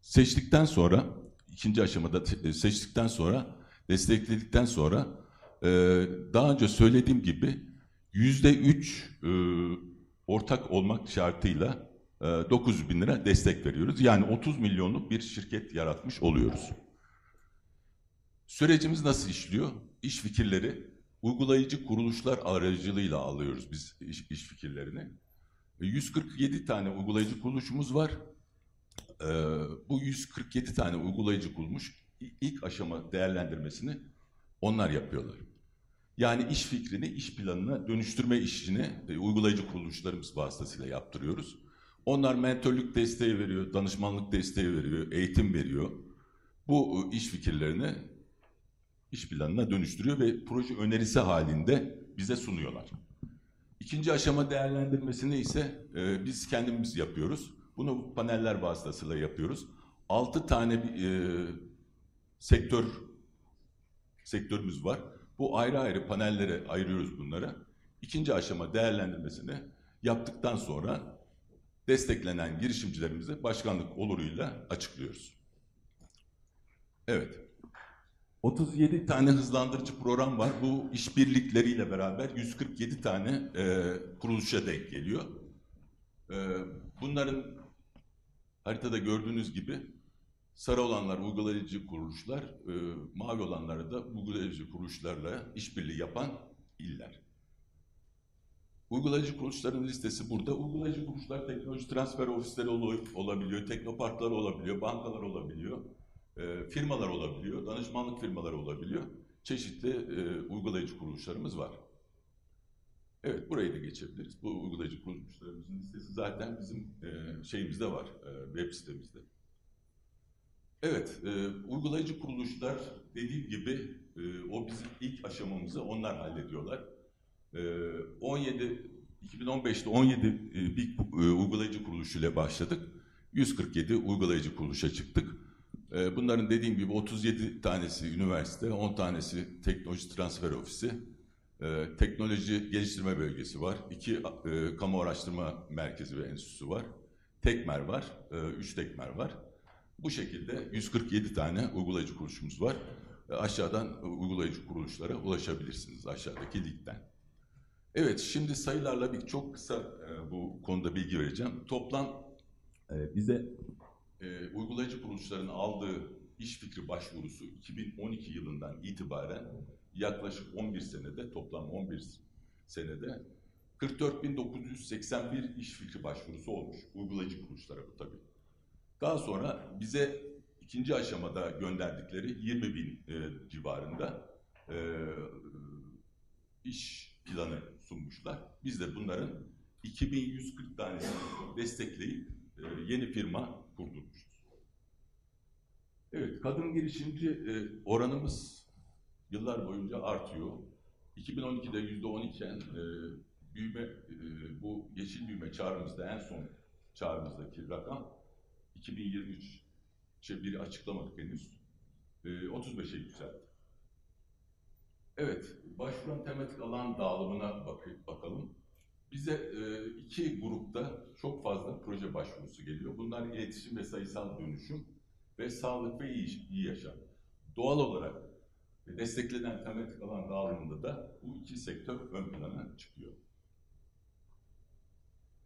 seçtikten sonra ikinci aşamada te- seçtikten sonra destekledikten sonra e, daha önce söylediğim gibi yüzde üç e, ortak olmak şartıyla e, 900 bin lira destek veriyoruz. Yani 30 milyonluk bir şirket yaratmış oluyoruz. Sürecimiz nasıl işliyor? İş fikirleri uygulayıcı kuruluşlar aracılığıyla alıyoruz biz iş, iş fikirlerini. E, 147 tane uygulayıcı kuruluşumuz var. Ee, bu 147 tane uygulayıcı kuruluş i- ilk aşama değerlendirmesini onlar yapıyorlar. Yani iş fikrini iş planına dönüştürme işini e, uygulayıcı kuruluşlarımız vasıtasıyla yaptırıyoruz. Onlar mentörlük desteği veriyor, danışmanlık desteği veriyor, eğitim veriyor. Bu e, iş fikirlerini iş planına dönüştürüyor ve proje önerisi halinde bize sunuyorlar. İkinci aşama değerlendirmesini ise e, biz kendimiz yapıyoruz. Bunu paneller vasıtasıyla yapıyoruz. Altı tane e, sektör sektörümüz var. Bu ayrı ayrı panellere ayırıyoruz bunları. İkinci aşama değerlendirmesini yaptıktan sonra desteklenen girişimcilerimize başkanlık oluruyla açıklıyoruz. Evet. 37 tane hızlandırıcı program var. Bu işbirlikleriyle beraber 147 tane e, kuruluşa denk geliyor. E, bunların haritada gördüğünüz gibi sarı olanlar uygulayıcı kuruluşlar, e, mavi olanları da uygulayıcı kuruluşlarla işbirliği yapan iller. Uygulayıcı kuruluşların listesi burada. Uygulayıcı kuruluşlar teknoloji transfer ofisleri ol- olabiliyor, teknoparklar olabiliyor, bankalar olabiliyor, e, firmalar olabiliyor, danışmanlık firmaları olabiliyor. Çeşitli e, uygulayıcı kuruluşlarımız var. Evet, burayı da geçebiliriz. Bu uygulayıcı kuruluşlarımızın listesi zaten bizim e, şeyimizde var, e, web sitemizde. Evet, e, uygulayıcı kuruluşlar dediğim gibi e, o bizim ilk aşamamızı onlar hallediyorlar. E, 17 2015'te 17 e, bir e, uygulayıcı kuruluş ile başladık. 147 uygulayıcı kuruluşa çıktık. E, bunların dediğim gibi 37 tanesi üniversite, 10 tanesi teknoloji transfer ofisi, e, teknoloji geliştirme bölgesi var. iki e, kamu araştırma merkezi ve enstitüsü var. Tekmer var, 3 tekmer var. Bu şekilde 147 tane uygulayıcı kuruluşumuz var. E, Aşağıdan uygulayıcı kuruluşlara ulaşabilirsiniz aşağıdaki linkten. Evet, şimdi sayılarla bir çok kısa e, bu konuda bilgi vereceğim. Toplam e, bize e, uygulayıcı kuruluşların aldığı iş fikri başvurusu 2012 yılından itibaren yaklaşık 11 senede, toplam 11 senede 44.981 iş fikri başvurusu olmuş. Uygulayıcı kuruluşlara bu tabii. Daha sonra bize ikinci aşamada gönderdikleri 20 bin e, civarında e, iş planı sunmuşlar. Biz de bunların 2140 tanesini destekleyip e, yeni firma kurdurmuşuz. Evet, kadın girişimci e, oranımız yıllar boyunca artıyor. 2012'de yüzde 10 iken e, büyüme, e, bu yeşil büyüme çağrımızda en son çağrımızdaki rakam 2023'e bir açıklamadık henüz. E, 35'e yükseldi. Evet, başvuran tematik alan dağılımına bak bakalım. Bize e, iki grupta çok fazla proje başvurusu geliyor. Bunlar iletişim ve sayısal dönüşüm ve sağlık ve iyi, iyi yaşam. Doğal olarak desteklenen tematik alan dağılımında da bu iki sektör ön plana çıkıyor.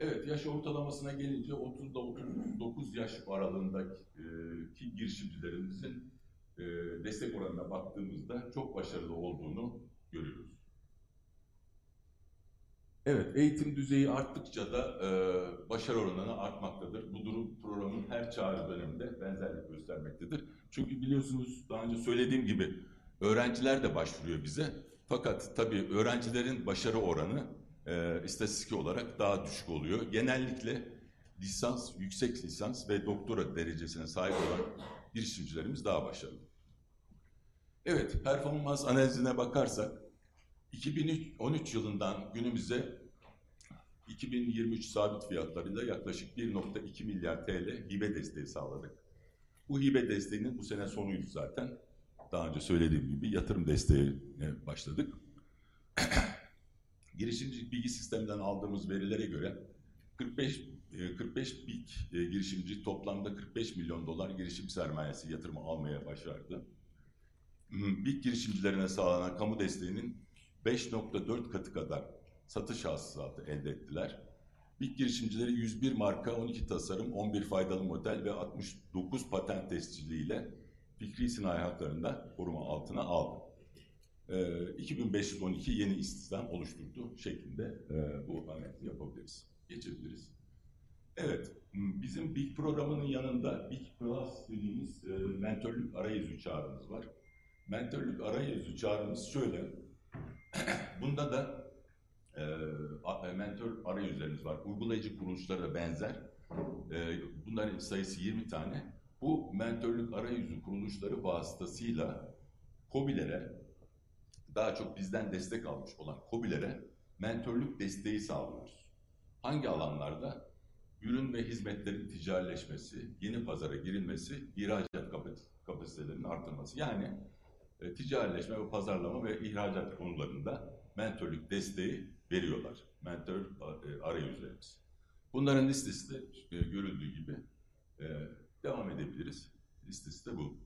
Evet, yaş ortalamasına gelince 30 ile 39 yaş aralığındaki girişimcilerimizin e, destek oranına baktığımızda çok başarılı olduğunu görüyoruz. Evet, eğitim düzeyi arttıkça da e, başarı oranı artmaktadır. Bu durum programın her çağrı döneminde benzerlik göstermektedir. Çünkü biliyorsunuz daha önce söylediğim gibi öğrenciler de başvuruyor bize. Fakat tabii öğrencilerin başarı oranı e, istatistik olarak daha düşük oluyor. Genellikle lisans, yüksek lisans ve doktora derecesine sahip olan girişimcilerimiz daha başarılı. Evet, performans analizine bakarsak 2013 yılından günümüze 2023 sabit fiyatlarıyla yaklaşık 1.2 milyar TL hibe desteği sağladık. Bu hibe desteğinin bu sene sonuydu zaten. Daha önce söylediğim gibi yatırım desteğine başladık. Girişimcilik bilgi sisteminden aldığımız verilere göre 45 45 BİK girişimci toplamda 45 milyon dolar girişim sermayesi yatırımı almaya başardı. BİK girişimcilerine sağlanan kamu desteğinin 5.4 katı kadar satış hasılatı elde ettiler. BİK girişimcileri 101 marka, 12 tasarım, 11 faydalı model ve 69 patent tesciliyle fikri sinayi haklarında koruma altına aldı. E, 2512 yeni istihdam oluşturdu şeklinde e, bu analizi yapabiliriz. Geçebiliriz. Evet, bizim BİK programının yanında BİK Plus dediğimiz e, mentörlük arayüzü çağrımız var. Mentörlük arayüzü çağrımız şöyle. Bunda da e, mentor arayüzlerimiz var. Uygulayıcı kuruluşlara benzer. E, bunların sayısı 20 tane. Bu mentörlük arayüzü kuruluşları vasıtasıyla COBİ'lere, daha çok bizden destek almış olan COBİ'lere mentörlük desteği sağlıyoruz. Hangi alanlarda? Ürün ve hizmetlerin ticarileşmesi, yeni pazara girilmesi, ihracat kapasitelerinin artırması. Yani e, ticarileşme ve pazarlama ve ihracat konularında mentörlük desteği veriyorlar. Mentör e, arayüzlerimiz. Bunların listesi de e, görüldüğü gibi e, devam edebiliriz. Listesi de bu.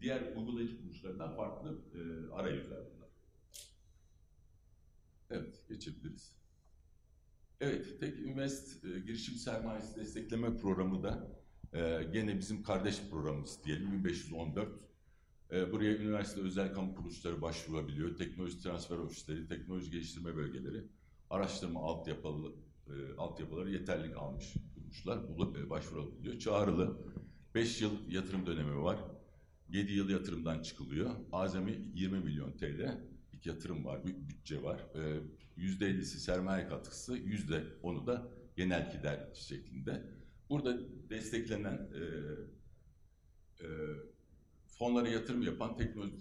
Diğer uygulayıcı kuruluşlardan farklı arayüzler bunlar. Evet, geçebiliriz. Evet, Tek Invest girişim sermayesi destekleme programı da gene bizim kardeş programımız diyelim 1514. E, buraya üniversite özel kamu kuruluşları başvurabiliyor. Teknoloji transfer ofisleri, teknoloji geliştirme bölgeleri, araştırma altyapılı, e, altyapıları yeterlik almış kuruluşlar bulup e, başvurabiliyor. Çağrılı 5 yıl yatırım dönemi var. 7 yıl yatırımdan çıkılıyor. Azami 20 milyon TL bir yatırım var, bir bütçe var. Ee, %50'si sermaye katkısı, %10'u da genel gider şeklinde. Burada desteklenen e, e, fonlara yatırım yapan teknoloji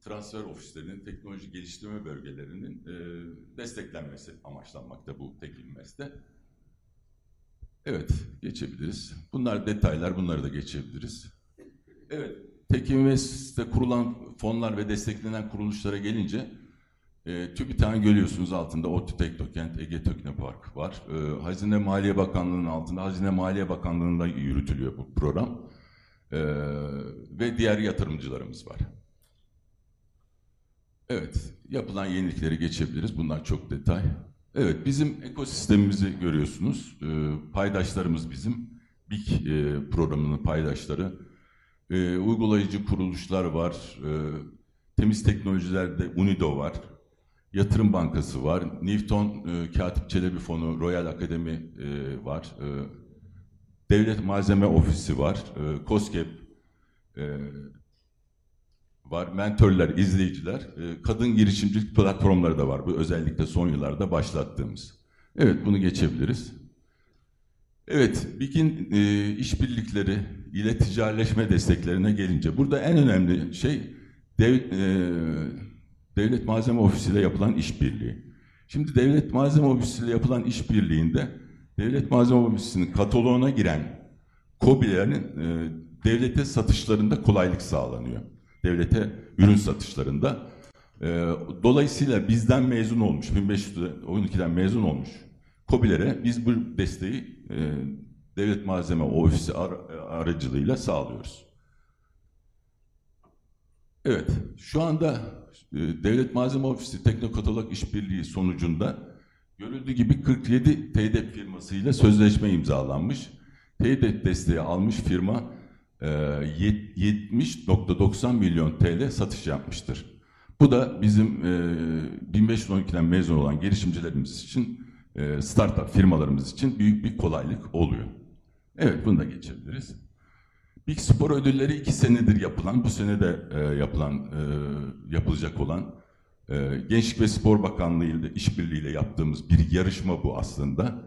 transfer ofislerinin, teknoloji geliştirme bölgelerinin e, desteklenmesi amaçlanmakta bu Tek Invest'te. Evet, geçebiliriz. Bunlar detaylar, bunları da geçebiliriz. Evet, Tek Invest'te kurulan fonlar ve desteklenen kuruluşlara gelince e, TÜBİTAK'ın görüyorsunuz altında ODTÜ Teknokent, Ege Teknopark var. E, Hazine Maliye Bakanlığı'nın altında Hazine Maliye Bakanlığı'nda yürütülüyor bu program. E, ve diğer yatırımcılarımız var. Evet, yapılan yenilikleri geçebiliriz. Bunlar çok detay. Evet, bizim ekosistemimizi görüyorsunuz. E, paydaşlarımız bizim. BİK e, programının paydaşları. E, uygulayıcı kuruluşlar var. E, temiz teknolojilerde UNIDO var. Yatırım Bankası var. Newton e, Katip Çelebi Fonu, Royal Akademi e, var. E, Devlet Malzeme Ofisi var. E, COSGAP e, var. Mentörler, izleyiciler. E, kadın girişimcilik platformları da var. Bu özellikle son yıllarda başlattığımız. Evet, bunu geçebiliriz. Evet, BİK'in e, işbirlikleri ile ticaretleşme desteklerine gelince burada en önemli şey dev, e, Devlet Malzeme Ofisi ile yapılan işbirliği. Şimdi Devlet Malzeme Ofisi ile yapılan işbirliğinde Devlet Malzeme Ofisi'nin kataloğuna giren KOBİ'lerin e, devlete satışlarında kolaylık sağlanıyor. Devlete ürün satışlarında. E, dolayısıyla bizden mezun olmuş, 1512'den mezun olmuş KOBİ'lere biz bu desteği e, Devlet Malzeme Ofisi ar aracılığıyla sağlıyoruz. Evet, şu anda e, Devlet Malzeme Ofisi Teknokatalog İşbirliği sonucunda görüldüğü gibi 47 TEDEP firmasıyla sözleşme imzalanmış. TEDEP desteği almış firma e, 70.90 milyon TL satış yapmıştır. Bu da bizim e, 1512'den mezun olan girişimcilerimiz için, e, startup firmalarımız için büyük bir kolaylık oluyor. Evet, bunu da geçebiliriz. Big Spor ödülleri iki senedir yapılan, bu sene de e, yapılan, e, yapılacak olan e, Gençlik ve Spor Bakanlığı ile işbirliğiyle yaptığımız bir yarışma bu aslında.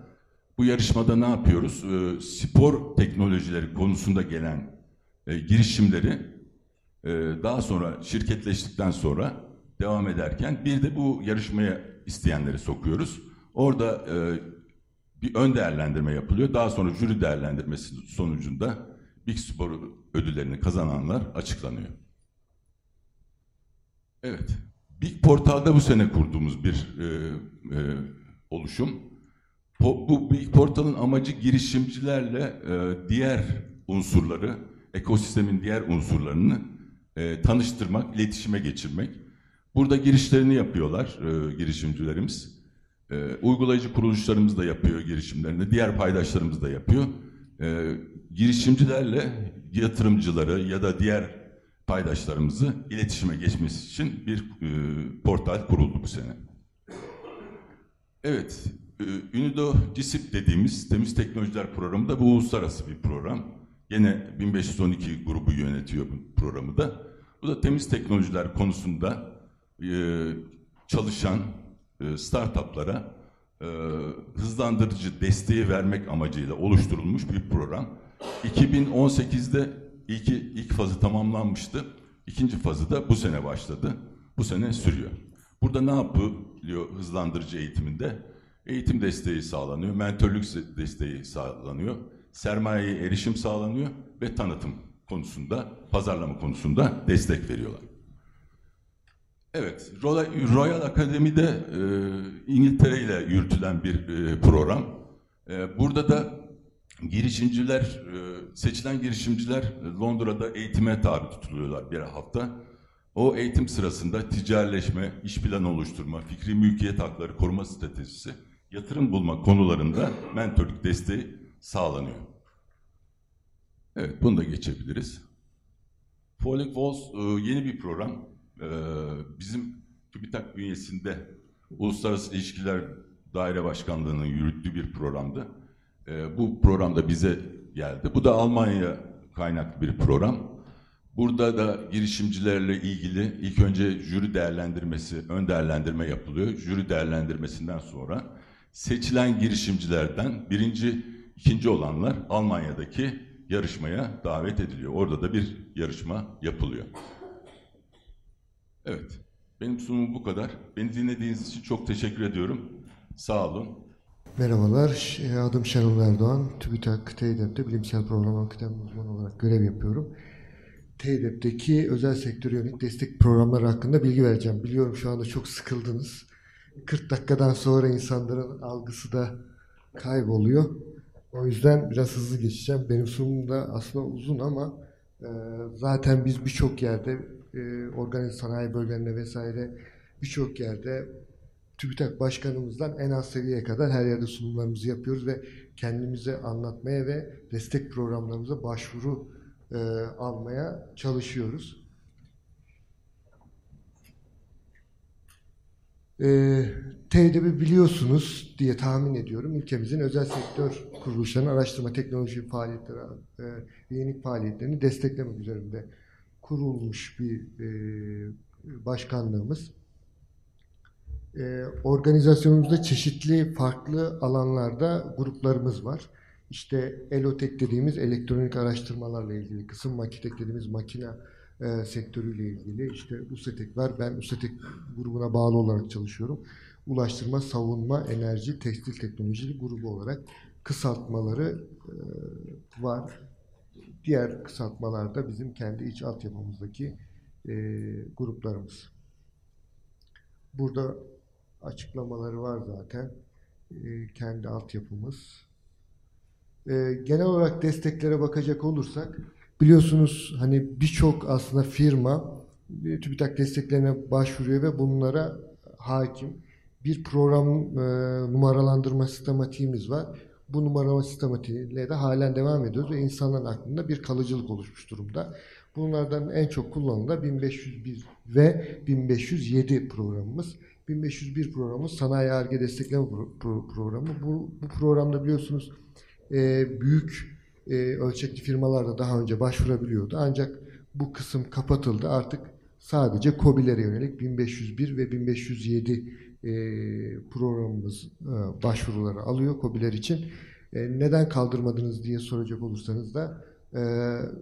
Bu yarışmada ne yapıyoruz? E, spor teknolojileri konusunda gelen e, girişimleri e, daha sonra şirketleştikten sonra devam ederken bir de bu yarışmaya isteyenleri sokuyoruz. Orada e, bir ön değerlendirme yapılıyor. Daha sonra jüri değerlendirmesi sonucunda Big Spor ödüllerini kazananlar açıklanıyor. Evet, Big Portal'da bu sene kurduğumuz bir e, e, oluşum. Po, bu Big Portal'ın amacı girişimcilerle e, diğer unsurları, ekosistemin diğer unsurlarını e, tanıştırmak, iletişime geçirmek. Burada girişlerini yapıyorlar e, girişimcilerimiz. E, uygulayıcı kuruluşlarımız da yapıyor girişimlerini, diğer paydaşlarımız da yapıyor. E, girişimcilerle yatırımcıları ya da diğer paydaşlarımızı iletişime geçmesi için bir e, portal kuruldu bu sene. Evet, e, UNIDO CISIP dediğimiz Temiz Teknolojiler Programı da bu uluslararası bir program. Yine 1512 grubu yönetiyor bu programı da. Bu da temiz teknolojiler konusunda e, çalışan e, startuplara e, hızlandırıcı desteği vermek amacıyla oluşturulmuş bir program. 2018'de ilk, ilk fazı tamamlanmıştı. İkinci fazı da bu sene başladı. Bu sene sürüyor. Burada ne yapılıyor hızlandırıcı eğitiminde? Eğitim desteği sağlanıyor, mentörlük desteği sağlanıyor, sermayeye erişim sağlanıyor ve tanıtım konusunda, pazarlama konusunda destek veriyorlar. Evet, Royal Akademi'de e, İngiltere ile yürütülen bir e, program. E, burada da girişimciler, e, seçilen girişimciler Londra'da eğitime tabi tutuluyorlar bir hafta. O eğitim sırasında ticaretleşme, iş planı oluşturma, fikri mülkiyet hakları koruma stratejisi, yatırım bulma konularında mentorluk desteği sağlanıyor. Evet, bunu da geçebiliriz. Falling Walls e, yeni bir program. E, bizim TÜBİTAK bünyesinde Uluslararası İlişkiler Daire Başkanlığı'nın yürüttüğü bir programdı. E, bu programda bize geldi. Bu da Almanya kaynaklı bir program. Burada da girişimcilerle ilgili ilk önce jüri değerlendirmesi, ön değerlendirme yapılıyor. Jüri değerlendirmesinden sonra seçilen girişimcilerden birinci, ikinci olanlar Almanya'daki yarışmaya davet ediliyor. Orada da bir yarışma yapılıyor. Evet, benim sunumum bu kadar. Beni dinlediğiniz için çok teşekkür ediyorum. Sağ olun. Merhabalar, adım Şenol Erdoğan. TÜBİTAK TEDEP'te bilimsel program akademi uzmanı olarak görev yapıyorum. TEDEP'teki özel sektöre yönelik destek programları hakkında bilgi vereceğim. Biliyorum şu anda çok sıkıldınız. 40 dakikadan sonra insanların algısı da kayboluyor. O yüzden biraz hızlı geçeceğim. Benim sunumum da aslında uzun ama e, zaten biz birçok yerde e, organize sanayi bölgelerinde vesaire birçok yerde TÜBİTAK Başkanımızdan en az seviyeye kadar her yerde sunumlarımızı yapıyoruz ve kendimizi anlatmaya ve destek programlarımıza başvuru e, almaya çalışıyoruz. E, TED'bi biliyorsunuz diye tahmin ediyorum. Ülkemizin özel sektör kuruluşlarının araştırma teknoloji faaliyetleri e, yenilik faaliyetlerini desteklemek üzerinde kurulmuş bir e, başkanlığımız. E, organizasyonumuzda çeşitli farklı alanlarda gruplarımız var. İşte ELOTEK dediğimiz elektronik araştırmalarla ilgili, kısım makitek dediğimiz makine e, sektörüyle ilgili. İşte USETEK var. Ben USETEK grubuna bağlı olarak çalışıyorum. Ulaştırma, savunma, enerji, tekstil teknolojili grubu olarak kısaltmaları e, var. Diğer kısaltmalar da bizim kendi iç altyapımızdaki e, gruplarımız. Burada açıklamaları var zaten. E, kendi altyapımız. E, genel olarak desteklere bakacak olursak biliyorsunuz hani birçok aslında firma e, TÜBİTAK desteklerine başvuruyor ve bunlara hakim. Bir program e, numaralandırma sistematiğimiz var. Bu numaralama sistematiğiyle de halen devam ediyoruz ve insanların aklında bir kalıcılık oluşmuş durumda. Bunlardan en çok kullanılan 1501 ve 1507 programımız. 1501 programımız Sanayi Arge Destekleme Pro- Pro- Programı. Bu, bu programda biliyorsunuz e, büyük e, ölçekli firmalar da daha önce başvurabiliyordu. Ancak bu kısım kapatıldı. Artık sadece COBİ'lere yönelik 1501 ve 1507 e, programımız e, başvuruları alıyor COBİ'ler için. E, neden kaldırmadınız diye soracak olursanız da e,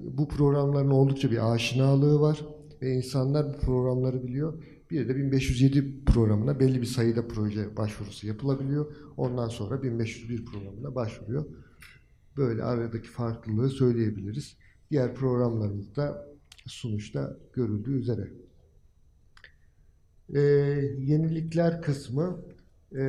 bu programların oldukça bir aşinalığı var ve insanlar bu programları biliyor. Bir de 1507 programına belli bir sayıda proje başvurusu yapılabiliyor. Ondan sonra 1501 programına başvuruyor. Böyle aradaki farklılığı söyleyebiliriz. Diğer programlarımızda sonuçta görüldüğü üzere. Ee, yenilikler kısmı e,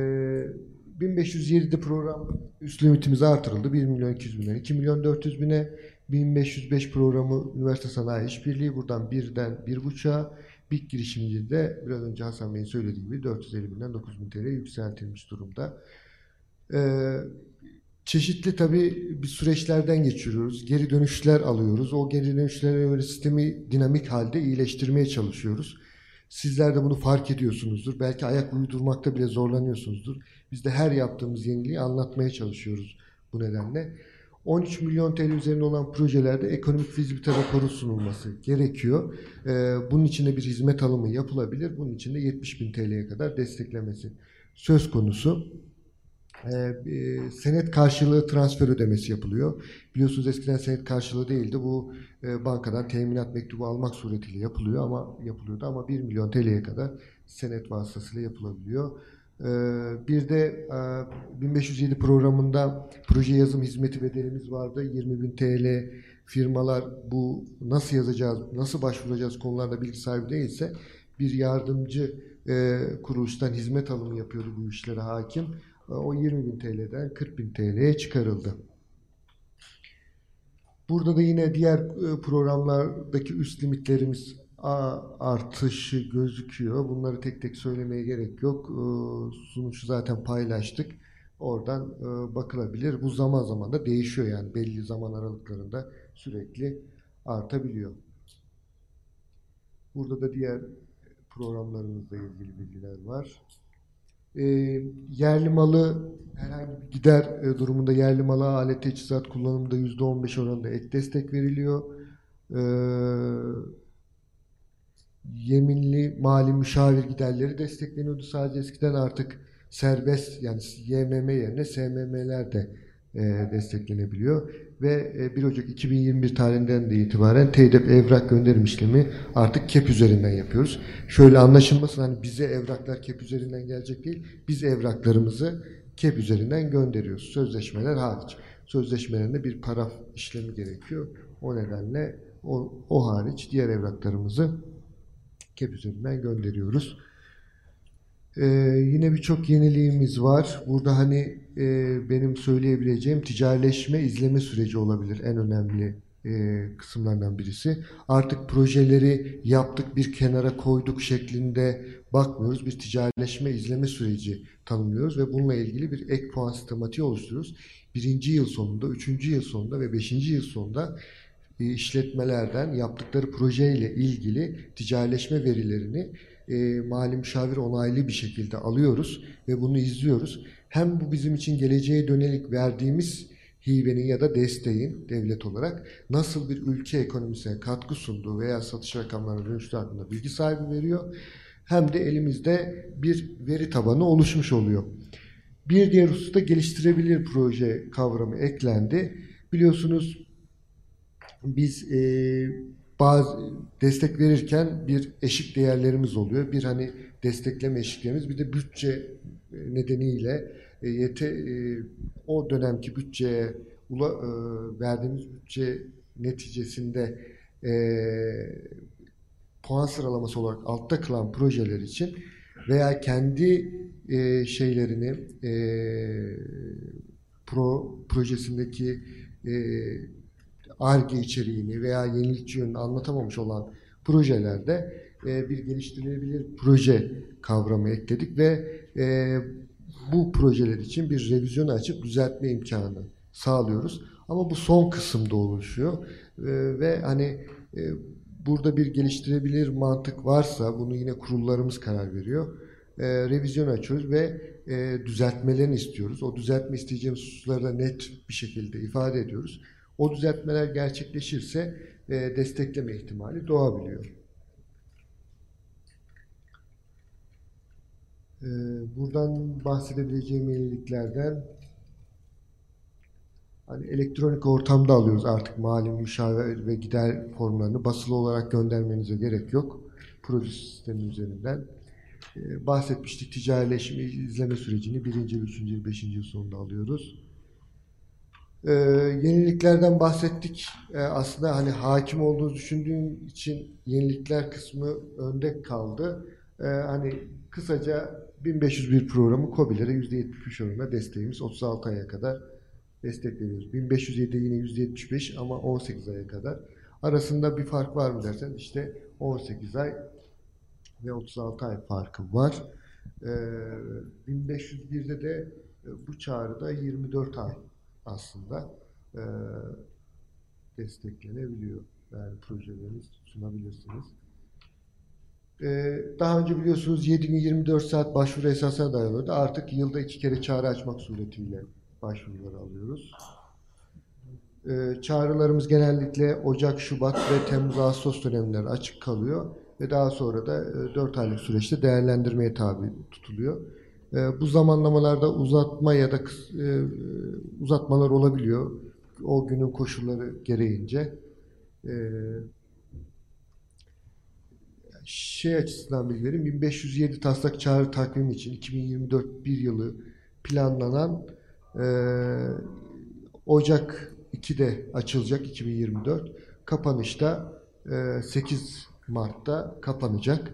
1507'de program üst limitimiz artırıldı. 1 milyon 200 binden 2 milyon 400 bine 1505 programı üniversite sanayi işbirliği buradan birden 1.5'a BİK girişimci de biraz önce Hasan Bey'in söylediği gibi 450 binden 9 bin TL yükseltilmiş durumda. Ee, çeşitli tabii bir süreçlerden geçiriyoruz. Geri dönüşler alıyoruz. O geri dönüşlere göre sistemi dinamik halde iyileştirmeye çalışıyoruz. Sizler de bunu fark ediyorsunuzdur. Belki ayak uydurmakta bile zorlanıyorsunuzdur. Biz de her yaptığımız yeniliği anlatmaya çalışıyoruz bu nedenle. 13 milyon TL üzerinde olan projelerde ekonomik fizibilite raporu sunulması gerekiyor. Ee, bunun için de bir hizmet alımı yapılabilir. Bunun için de 70 bin TL'ye kadar desteklemesi söz konusu. Ee, senet karşılığı transfer ödemesi yapılıyor. Biliyorsunuz eskiden senet karşılığı değildi. Bu e, bankadan teminat mektubu almak suretiyle yapılıyor ama yapılıyordu ama 1 milyon TL'ye kadar senet vasıtasıyla yapılabiliyor. Ee, bir de e, 1507 programında proje yazım hizmeti bedelimiz vardı. 20 bin TL firmalar bu nasıl yazacağız, nasıl başvuracağız konularda bilgi sahibi değilse bir yardımcı e, kuruluştan hizmet alımı yapıyordu bu işlere hakim. E, O 20 bin TL'den 40 bin TL'ye çıkarıldı. Burada da yine diğer e, programlardaki üst limitlerimiz artışı gözüküyor. Bunları tek tek söylemeye gerek yok. E, Sonucu zaten paylaştık. Oradan e, bakılabilir. Bu zaman zaman da değişiyor yani belli zaman aralıklarında sürekli artabiliyor. Burada da diğer programlarımızla ilgili bilgiler var. E, yerli malı herhangi bir gider e, durumunda yerli mala alet teçhizat kullanımında %15 oranında ek destek veriliyor. E, yeminli mali müşavir giderleri destekleniyordu. Sadece eskiden artık serbest yani YMM yerine SMM'ler de e, desteklenebiliyor. Ve e, 1 Ocak 2021 tarihinden de itibaren TEDEP evrak gönderim işlemi artık KEP üzerinden yapıyoruz. Şöyle anlaşılmasın hani bize evraklar KEP üzerinden gelecek değil. Biz evraklarımızı KEP üzerinden gönderiyoruz. Sözleşmeler hariç. Sözleşmelerinde bir paraf işlemi gerekiyor. O nedenle o, o hariç diğer evraklarımızı KEP üzerinden gönderiyoruz. Ee, yine birçok yeniliğimiz var. Burada hani e, benim söyleyebileceğim ticarileşme izleme süreci olabilir en önemli e, kısımlardan birisi. Artık projeleri yaptık bir kenara koyduk şeklinde bakmıyoruz. Bir ticarileşme izleme süreci tanımlıyoruz ve bununla ilgili bir ek puan sistematiği oluşturuyoruz. Birinci yıl sonunda, üçüncü yıl sonunda ve beşinci yıl sonunda e, işletmelerden yaptıkları projeyle ilgili ticarileşme verilerini e, mali müşavir onaylı bir şekilde alıyoruz ve bunu izliyoruz. Hem bu bizim için geleceğe dönelik verdiğimiz hibenin ya da desteğin devlet olarak nasıl bir ülke ekonomisine katkı sunduğu veya satış rakamlarına dönüştüğü hakkında bilgi sahibi veriyor. hem de elimizde bir veri tabanı oluşmuş oluyor. Bir diğer hususta geliştirebilir proje kavramı eklendi. Biliyorsunuz biz e, bazı destek verirken bir eşik değerlerimiz oluyor. Bir hani destekleme eşiklerimiz bir de bütçe e, nedeniyle e, yete, e, o dönemki bütçeye ula, e, verdiğimiz bütçe neticesinde e, puan sıralaması olarak altta kalan projeler için veya kendi e, şeylerini e, pro projesindeki e, ARGE içeriğini veya yenilikçi yönünü anlatamamış olan projelerde e, bir geliştirilebilir proje kavramı ekledik ve e, bu projeler için bir revizyon açıp düzeltme imkanı sağlıyoruz. Ama bu son kısımda oluşuyor e, ve hani burada bir geliştirebilir mantık varsa bunu yine kurullarımız karar veriyor. Revizyon açıyoruz ve e, düzeltmelerini istiyoruz. O düzeltme isteyeceğimiz hususları da net bir şekilde ifade ediyoruz. O düzeltmeler gerçekleşirse e, destekleme ihtimali doğabiliyor. E, buradan bahsedebileceğim yeniliklerden hani elektronik ortamda alıyoruz artık mali müşavir ve gider formlarını basılı olarak göndermenize gerek yok. Proje sistemi üzerinden. Ee, bahsetmiştik ticarileşme izleme sürecini birinci, üçüncü, beşinci yıl sonunda alıyoruz. Ee, yeniliklerden bahsettik. Ee, aslında hani hakim olduğunuzu düşündüğüm için yenilikler kısmı önde kaldı. Ee, hani kısaca 1501 programı COBİ'lere %73 oranında desteğimiz 36 aya kadar destek veriyoruz. 1507 yine %75 ama 18 aya kadar. Arasında bir fark var mı dersen işte 18 ay ve 36 ay farkı var. Ee, 1501'de de e, bu çağrıda 24 ay aslında e, desteklenebiliyor. Yani projeleriniz sunabilirsiniz. Ee, daha önce biliyorsunuz 7 gün 24 saat başvuru esasına dayanıyordu. Artık yılda iki kere çağrı açmak suretiyle başvuruları alıyoruz. Ee, çağrılarımız genellikle Ocak, Şubat ve Temmuz, Ağustos dönemleri açık kalıyor ve daha sonra da e, 4 aylık süreçte değerlendirmeye tabi tutuluyor. E, bu zamanlamalarda uzatma ya da e, uzatmalar olabiliyor. O günün koşulları gereğince. E, şey açısından bilgi vereyim. 1507 taslak çağrı takvimi için 2024 bir yılı planlanan e, Ocak 2'de açılacak 2024. Kapanışta e, 8 Mart'ta kapanacak.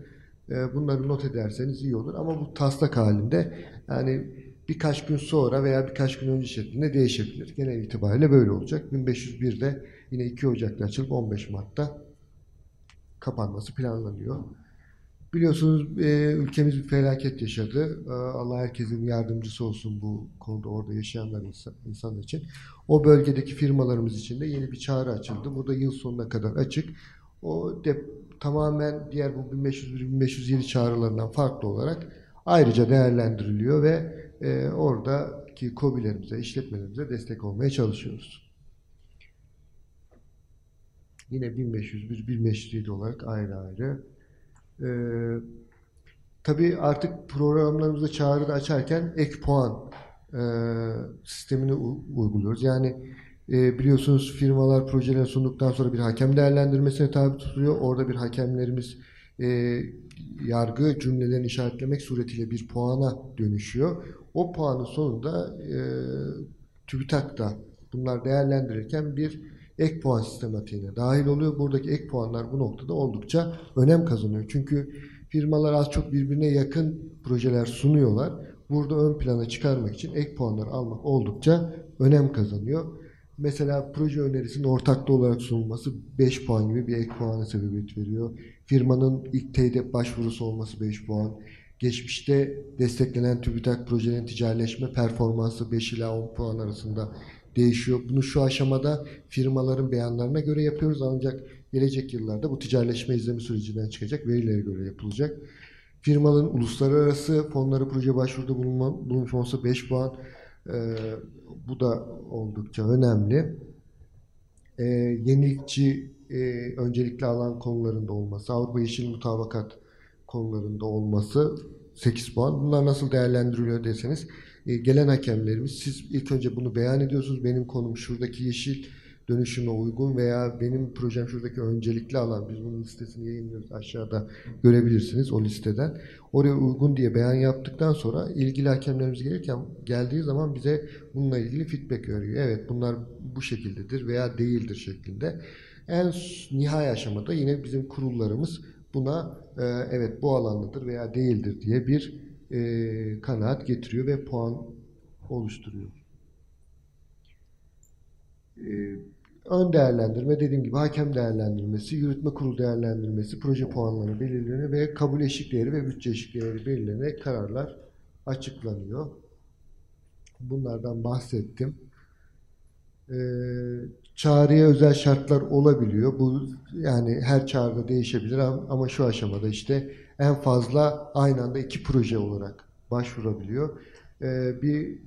E, bunları not ederseniz iyi olur. Ama bu taslak halinde yani birkaç gün sonra veya birkaç gün önce şeklinde değişebilir. Genel itibariyle böyle olacak. 1501'de yine 2 Ocak'ta açılıp 15 Mart'ta kapanması planlanıyor. Biliyorsunuz e, ülkemiz bir felaket yaşadı. E, Allah herkesin yardımcısı olsun bu konuda orada yaşayanlar insan, insan için. O bölgedeki firmalarımız için de yeni bir çağrı açıldı. Bu da yıl sonuna kadar açık. O de, tamamen diğer bu 1501-1507 çağrılarından farklı olarak ayrıca değerlendiriliyor ve e, oradaki KOBİ'lerimize, işletmelerimize destek olmaya çalışıyoruz. Yine 1501, 1507 olarak ayrı ayrı. Ee, tabii artık programlarımızda çağrıda açarken ek puan e, sistemini uyguluyoruz. Yani e, biliyorsunuz firmalar projelerini sunduktan sonra bir hakem değerlendirmesine tabi tutuluyor. Orada bir hakemlerimiz e, yargı cümlelerini işaretlemek suretiyle bir puana dönüşüyor. O puanın sonunda e, TÜBİTAK'ta bunlar değerlendirirken bir ek puan sistematiğine dahil oluyor. Buradaki ek puanlar bu noktada oldukça önem kazanıyor. Çünkü firmalar az çok birbirine yakın projeler sunuyorlar. Burada ön plana çıkarmak için ek puanlar almak oldukça önem kazanıyor. Mesela proje önerisinin ortaklı olarak sunulması 5 puan gibi bir ek puana sebebiyet veriyor. Firmanın ilk teyit başvurusu olması 5 puan. Geçmişte desteklenen TÜBİTAK projelerin ticarileşme performansı 5 ila 10 puan arasında değişiyor. Bunu şu aşamada firmaların beyanlarına göre yapıyoruz ancak gelecek yıllarda bu ticarileşme izleme sürecinden çıkacak verilere göre yapılacak. Firmaların uluslararası fonları proje başvuruda bulunma, bulunmuş olsa 5 puan. Ee, bu da oldukça önemli. Ee, yenilikçi e, öncelikli alan konularında olması, Avrupa Yeşil Mutabakat konularında olması 8 puan. Bunlar nasıl değerlendiriliyor deseniz e, gelen hakemlerimiz siz ilk önce bunu beyan ediyorsunuz. Benim konum şuradaki yeşil dönüşüme uygun veya benim projem şuradaki öncelikli alan. Biz bunun listesini yayınlıyoruz. Aşağıda görebilirsiniz o listeden. Oraya uygun diye beyan yaptıktan sonra ilgili hakemlerimiz gelirken geldiği zaman bize bununla ilgili feedback veriyor. Evet bunlar bu şekildedir veya değildir şeklinde. En nihai aşamada yine bizim kurullarımız buna e, evet bu alandadır veya değildir diye bir e, kanaat getiriyor ve puan oluşturuyor. Ön değerlendirme dediğim gibi hakem değerlendirmesi, yürütme kurulu değerlendirmesi, proje puanları belirleniyor ve kabul eşik değeri ve bütçe eşik değeri belirlenerek kararlar açıklanıyor. Bunlardan bahsettim. Ee, çağrıya özel şartlar olabiliyor. Bu yani her çağrıda değişebilir ama şu aşamada işte en fazla aynı anda iki proje olarak başvurabiliyor. Ee, bir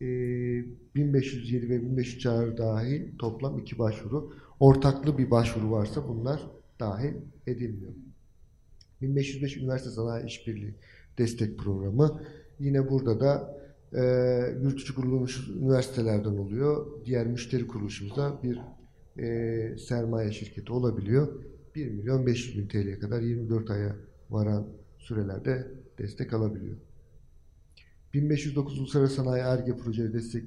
1507 ve 1500 çağrı dahil toplam iki başvuru. Ortaklı bir başvuru varsa bunlar dahil edilmiyor. 1505 Üniversite Sanayi İşbirliği Destek Programı. Yine burada da e, yurt dışı kurulmuş üniversitelerden oluyor. Diğer müşteri kuruluşumuzda bir e, sermaye şirketi olabiliyor. 1 milyon 500 bin TL'ye kadar 24 aya varan sürelerde destek alabiliyor. 1509 Uluslararası Sanayi Erge Projeleri destek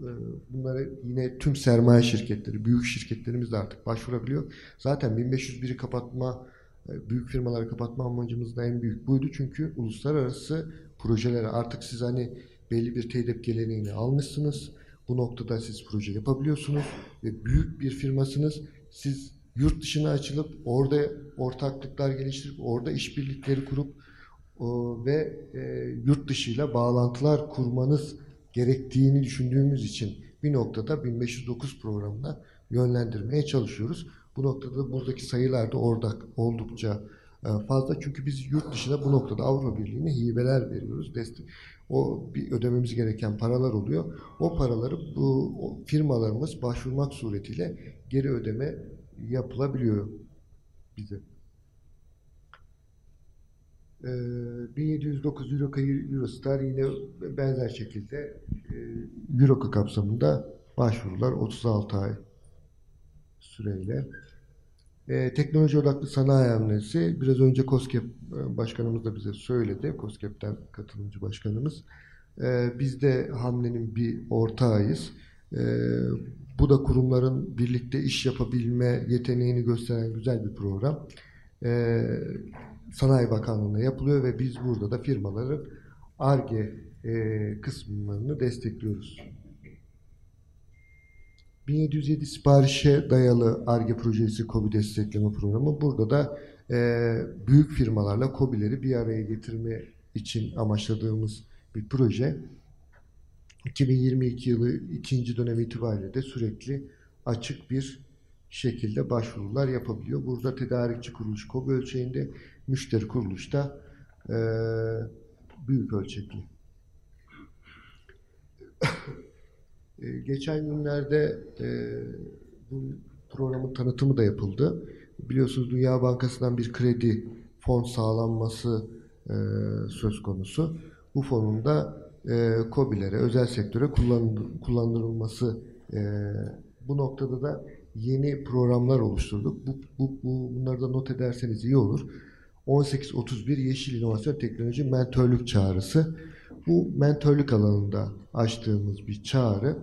e, bunlara yine tüm sermaye şirketleri, büyük şirketlerimiz de artık başvurabiliyor. Zaten 1501'i kapatma, e, büyük firmaları kapatma amacımız da en büyük buydu. Çünkü uluslararası projelere artık siz hani belli bir TEDEP geleneğini almışsınız. Bu noktada siz proje yapabiliyorsunuz ve büyük bir firmasınız. Siz yurt dışına açılıp orada ortaklıklar geliştirip orada işbirlikleri kurup ve e, yurt dışıyla bağlantılar kurmanız gerektiğini düşündüğümüz için bir noktada 1509 programına yönlendirmeye çalışıyoruz. Bu noktada da buradaki sayılar da orada oldukça e, fazla. Çünkü biz yurt dışına bu noktada Avrupa Birliği'ne hibeler veriyoruz. O bir ödememiz gereken paralar oluyor. O paraları bu firmalarımız başvurmak suretiyle geri ödeme yapılabiliyor bize. Ee, 1709 Euroka Eurostar yine benzer şekilde e, Euroka kapsamında başvurular 36 ay süreyle. Ee, teknoloji odaklı sanayi hamlesi biraz önce COSGAP e, başkanımız da bize söyledi. COSGAP'ten katılımcı başkanımız. Ee, biz de hamlenin bir ortağıyız. Ee, bu da kurumların birlikte iş yapabilme yeteneğini gösteren güzel bir program. Ee, Sanayi Bakanlığı'na yapılıyor ve biz burada da firmaların ARGE e, kısımlarını destekliyoruz. 1707 siparişe dayalı ARGE projesi KOBİ destekleme programı. Burada da e, büyük firmalarla KOBİ'leri bir araya getirme için amaçladığımız bir proje. 2022 yılı ikinci dönem itibariyle de sürekli açık bir şekilde başvurular yapabiliyor. Burada tedarikçi kuruluş KOBİ ölçeğinde, müşteri kuruluş da e, büyük ölçekli. E, geçen günlerde e, bu programın tanıtımı da yapıldı. Biliyorsunuz Dünya Bankası'ndan bir kredi fon sağlanması e, söz konusu. Bu fonun da e, KOBİ'lere, özel sektöre kullan, kullandırılması e, bu noktada da yeni programlar oluşturduk. Bu, bu, bu, bunları da not ederseniz iyi olur. 1831 Yeşil İnovasyon Teknoloji Mentörlük Çağrısı. Bu mentörlük alanında açtığımız bir çağrı.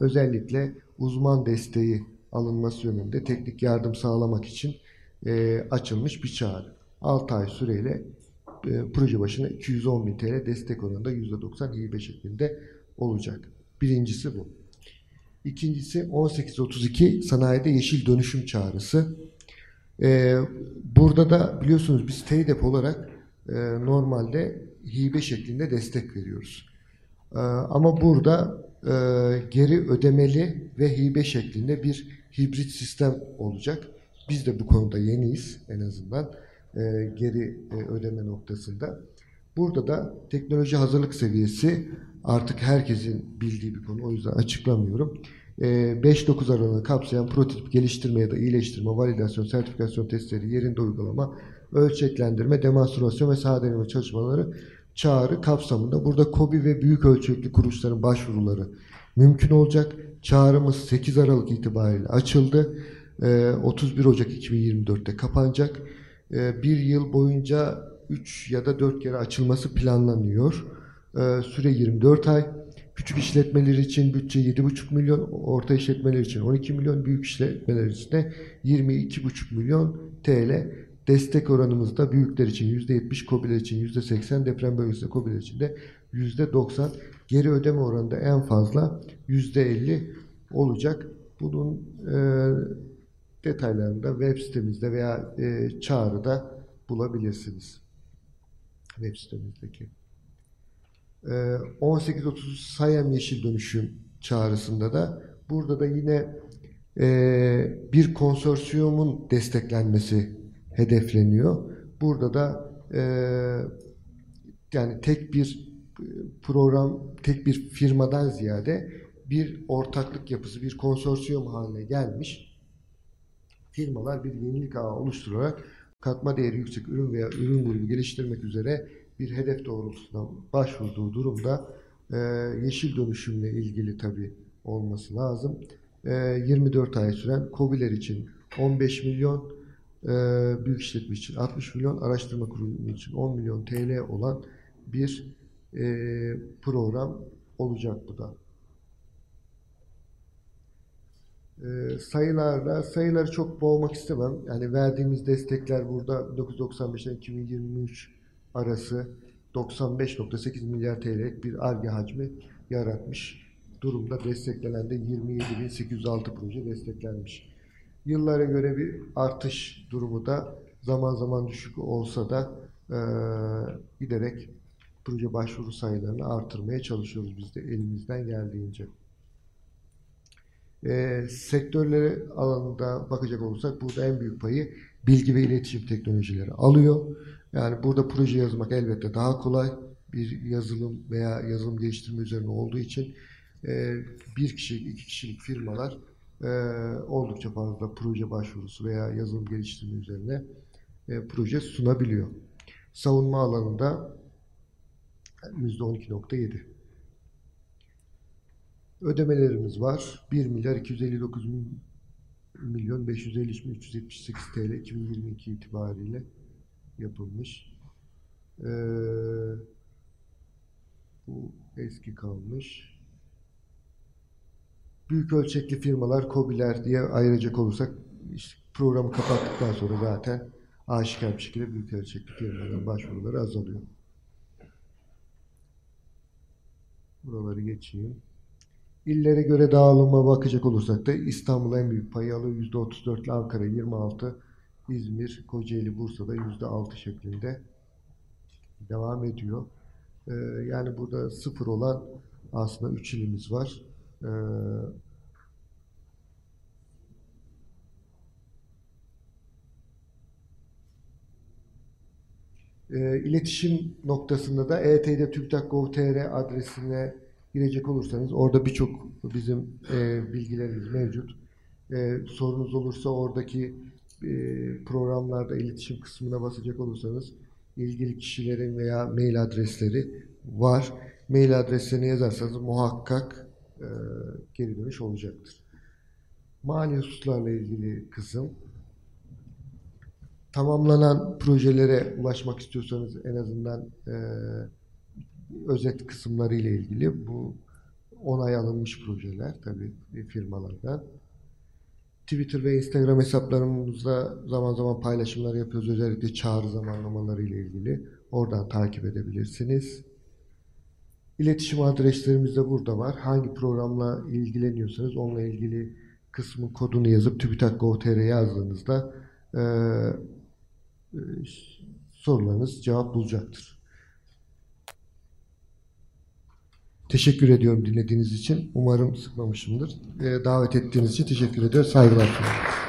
Özellikle uzman desteği alınması yönünde teknik yardım sağlamak için e, açılmış bir çağrı. 6 ay süreyle e, proje başına 210 bin TL destek oranında %90 hibe şeklinde olacak. Birincisi bu. İkincisi 1832 sanayide yeşil dönüşüm çağrısı. Ee, burada da biliyorsunuz biz TEDEP olarak e, normalde hibe şeklinde destek veriyoruz. Ee, ama burada e, geri ödemeli ve hibe şeklinde bir hibrit sistem olacak. Biz de bu konuda yeniyiz en azından e, geri e, ödeme noktasında. Burada da teknoloji hazırlık seviyesi artık herkesin bildiği bir konu o yüzden açıklamıyorum. 5-9 aralığını kapsayan prototip geliştirme ya da iyileştirme, validasyon, sertifikasyon testleri, yerinde uygulama ölçeklendirme, demonstrasyon ve saha deneme çalışmaları çağrı kapsamında. Burada KOBİ ve büyük ölçekli kuruluşların başvuruları mümkün olacak. Çağrımız 8 Aralık itibariyle açıldı. Ee, 31 Ocak 2024'te kapanacak. Ee, bir yıl boyunca 3 ya da 4 kere açılması planlanıyor. Ee, süre 24 ay. Küçük işletmeler için bütçe 7,5 milyon, orta işletmeler için 12 milyon, büyük işletmeler için de 22,5 milyon TL. Destek oranımız da büyükler için %70, KOBİ'ler için %80, deprem bölgesinde KOBİ'ler için de %90. Geri ödeme oranı da en fazla %50 olacak. Bunun e, detaylarını da web sitemizde veya e, çağrıda bulabilirsiniz. Web sitemizdeki. E, 18.30 Sayem Yeşil Dönüşüm çağrısında da burada da yine e, bir konsorsiyumun desteklenmesi hedefleniyor. Burada da e, yani tek bir program, tek bir firmadan ziyade bir ortaklık yapısı, bir konsorsiyum haline gelmiş firmalar bir yenilik ağı oluşturarak katma değeri yüksek ürün veya ürün grubu geliştirmek üzere bir hedef doğrultusunda başvurduğu durumda e, yeşil dönüşümle ilgili tabi olması lazım. E, 24 ay süren KOBİ'ler için 15 milyon, e, büyük işletme için 60 milyon, araştırma kurumu için 10 milyon TL olan bir e, program olacak bu da. E, sayılarla, sayıları çok boğmak istemem. Yani verdiğimiz destekler burada 1995 ile 2023 arası 95.8 milyar TL'lik bir ARGE hacmi yaratmış durumda. Desteklenen de 27.806 proje desteklenmiş. Yıllara göre bir artış durumu da zaman zaman düşük olsa da e, giderek proje başvuru sayılarını artırmaya çalışıyoruz biz de elimizden geldiğince. E, sektörleri alanında bakacak olursak burada en büyük payı bilgi ve iletişim teknolojileri alıyor. Yani burada proje yazmak elbette daha kolay bir yazılım veya yazılım geliştirme üzerine olduğu için e, bir kişilik, iki kişilik firmalar e, oldukça fazla proje başvurusu veya yazılım geliştirme üzerine e, proje sunabiliyor. Savunma alanında %12.7. Ödemelerimiz var. 1 milyar 259 milyon 553 bin 378 TL 2022 itibariyle yapılmış. Ee, bu eski kalmış. Büyük ölçekli firmalar, KOBİ'ler diye ayıracak olursak programı kapattıktan sonra zaten aşikar bir şekilde büyük ölçekli firmaların başvuruları azalıyor. Buraları geçeyim. İllere göre dağılıma bakacak olursak da İstanbul en büyük payı alıyor. %34 ile Ankara 26, İzmir, Kocaeli, Bursa'da %6 şeklinde devam ediyor. Ee, yani burada sıfır olan aslında 3 ilimiz var. Ee, e, iletişim noktasında da ET'de TÜBİTAK.gov.tr adresine girecek olursanız orada birçok bizim e, bilgilerimiz mevcut. E, sorunuz olursa oradaki programlarda iletişim kısmına basacak olursanız ilgili kişilerin veya mail adresleri var. Mail adreslerini yazarsanız muhakkak e, geri dönüş olacaktır. Mali hususlarla ilgili kısım tamamlanan projelere ulaşmak istiyorsanız en azından e, özet kısımları ile ilgili bu onay alınmış projeler tabii firmalardan. Twitter ve Instagram hesaplarımızda zaman zaman paylaşımlar yapıyoruz. Özellikle çağrı zamanlamaları ile ilgili. Oradan takip edebilirsiniz. İletişim adreslerimiz de burada var. Hangi programla ilgileniyorsanız onunla ilgili kısmın kodunu yazıp TÜBİTAK.gov.tr yazdığınızda e, sorularınız cevap bulacaktır. Teşekkür ediyorum dinlediğiniz için. Umarım sıkmamışımdır. E, davet ettiğiniz için teşekkür ediyorum. Saygılar sunuyorum.